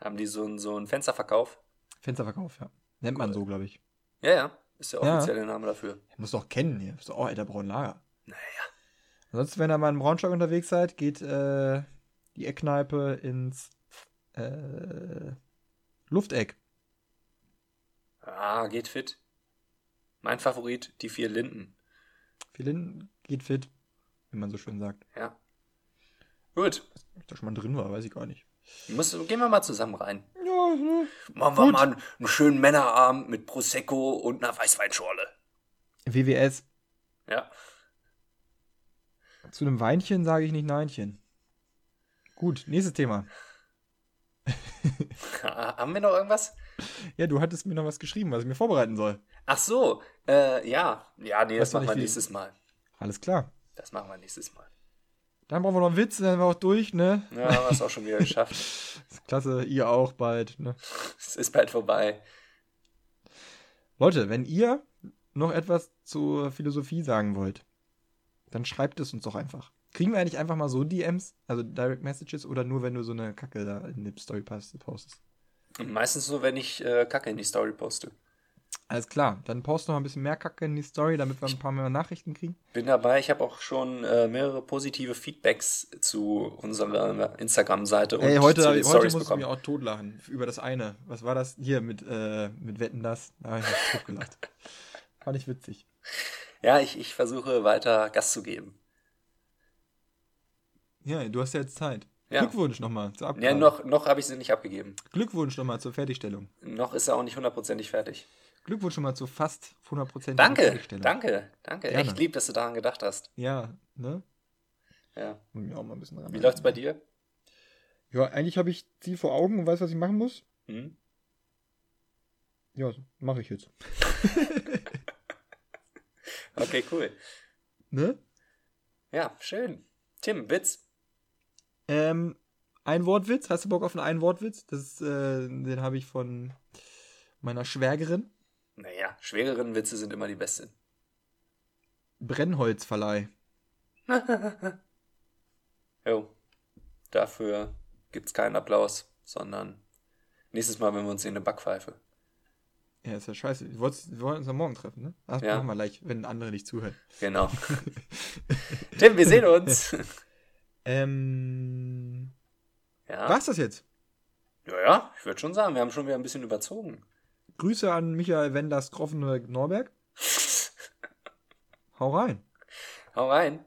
Speaker 1: Haben die so, einen- so einen Fensterverkauf?
Speaker 2: Fensterverkauf, ja. Nennt man
Speaker 1: Cool.
Speaker 2: so, glaube ich.
Speaker 1: Ja, ja. Ist der
Speaker 2: Ja.
Speaker 1: offizielle Name dafür.
Speaker 2: Ich muss doch kennen hier. Ist doch auch alter Braunlager.
Speaker 1: Naja.
Speaker 2: Ansonsten, wenn ihr mal in Braunschweig unterwegs seid, geht äh, die Eckkneipe ins äh, Lufteck.
Speaker 1: Ah, geht fit. Mein Favorit, die vier Linden.
Speaker 2: Vielen geht fit, wie man so schön sagt.
Speaker 1: Ja. Gut.
Speaker 2: Ob ich da schon mal drin war, weiß ich gar nicht.
Speaker 1: Muss, gehen wir mal zusammen rein.
Speaker 2: Ja, ne?
Speaker 1: Machen wir
Speaker 2: Gut.
Speaker 1: mal einen, einen schönen Männerabend mit Prosecco und einer Weißweinschorle.
Speaker 2: WWS.
Speaker 1: Ja.
Speaker 2: Zu einem Weinchen sage ich nicht Neinchen. Gut, nächstes Thema.
Speaker 1: Haben wir noch irgendwas?
Speaker 2: Ja, du hattest mir noch was geschrieben, was ich mir vorbereiten soll.
Speaker 1: Ach so. Äh, ja. Ja, nee, das machen wir nächstes Mal.
Speaker 2: Alles klar.
Speaker 1: Das machen wir nächstes Mal.
Speaker 2: Dann brauchen wir noch einen Witz, dann sind wir auch durch, ne?
Speaker 1: Ja, haben wir es auch schon wieder geschafft. *laughs*
Speaker 2: Klasse, ihr auch bald, ne?
Speaker 1: Es ist bald vorbei.
Speaker 2: Leute, wenn ihr noch etwas zur Philosophie sagen wollt, dann schreibt es uns doch einfach. Kriegen wir eigentlich einfach mal so DMs, also Direct Messages, oder nur wenn du so eine Kacke da in die Story post- postest?
Speaker 1: Meistens nur, wenn ich äh, Kacke in die Story poste.
Speaker 2: Alles klar, dann post noch ein bisschen mehr Kacke in die Story, damit wir ein paar mehr Nachrichten kriegen.
Speaker 1: Bin dabei. Ich habe auch schon äh, mehrere positive Feedbacks zu unserer Instagram-Seite und
Speaker 2: Ey, heute,
Speaker 1: zu
Speaker 2: heute
Speaker 1: den
Speaker 2: muss
Speaker 1: Stories
Speaker 2: ich
Speaker 1: bekommen.
Speaker 2: mir auch totlachen über das eine. Was war das hier mit, äh, mit Wetten das? Da habe ich mich totgelacht. *laughs* Fand ich witzig.
Speaker 1: Ja, ich, ich versuche weiter Gas zu geben.
Speaker 2: Ja, du hast ja jetzt Zeit.
Speaker 1: Ja.
Speaker 2: Glückwunsch nochmal zur Abgabe.
Speaker 1: Ja, noch, noch habe ich sie nicht abgegeben.
Speaker 2: Glückwunsch nochmal zur Fertigstellung.
Speaker 1: Noch ist er auch nicht hundertprozentig fertig.
Speaker 2: Glückwunsch schon mal zur fast 100%
Speaker 1: Danke,
Speaker 2: Fertigstellung.
Speaker 1: danke, danke.
Speaker 2: Gerne.
Speaker 1: Echt lieb, dass du daran gedacht hast.
Speaker 2: Ja, ne?
Speaker 1: Ja.
Speaker 2: Muss mich auch mal ein bisschen dran
Speaker 1: Wie läuft's bei dir?
Speaker 2: Ja, eigentlich habe ich Ziel vor Augen und weiß, was ich machen muss.
Speaker 1: Hm?
Speaker 2: Ja, mache ich jetzt. *laughs*
Speaker 1: Okay, cool.
Speaker 2: Ne?
Speaker 1: Ja, schön. Tim, Witz.
Speaker 2: Ähm, ein Wortwitz. Hast du Bock auf einen Ein-Wortwitz? Das äh, den habe ich von meiner Schwägerin.
Speaker 1: Naja, schwereren Witze sind immer die besten.
Speaker 2: Brennholzverleih. *laughs*
Speaker 1: Jo. Dafür gibt's keinen Applaus, sondern nächstes Mal, wenn wir uns sehen, eine Backpfeife.
Speaker 2: Ja, ist ja scheiße. Wir, wollen uns am Morgen treffen, ne? Das
Speaker 1: Ja.
Speaker 2: machen wir gleich, wenn andere nicht zuhören.
Speaker 1: Genau. *laughs* Tim, wir sehen uns. *laughs*
Speaker 2: Ähm.
Speaker 1: Ja.
Speaker 2: War's das jetzt?
Speaker 1: Ja, ja, ich würde schon sagen, wir haben schon wieder ein bisschen überzogen.
Speaker 2: Grüße an Michael Wenders Groffenberg Norberg. *laughs* Hau rein.
Speaker 1: Hau rein.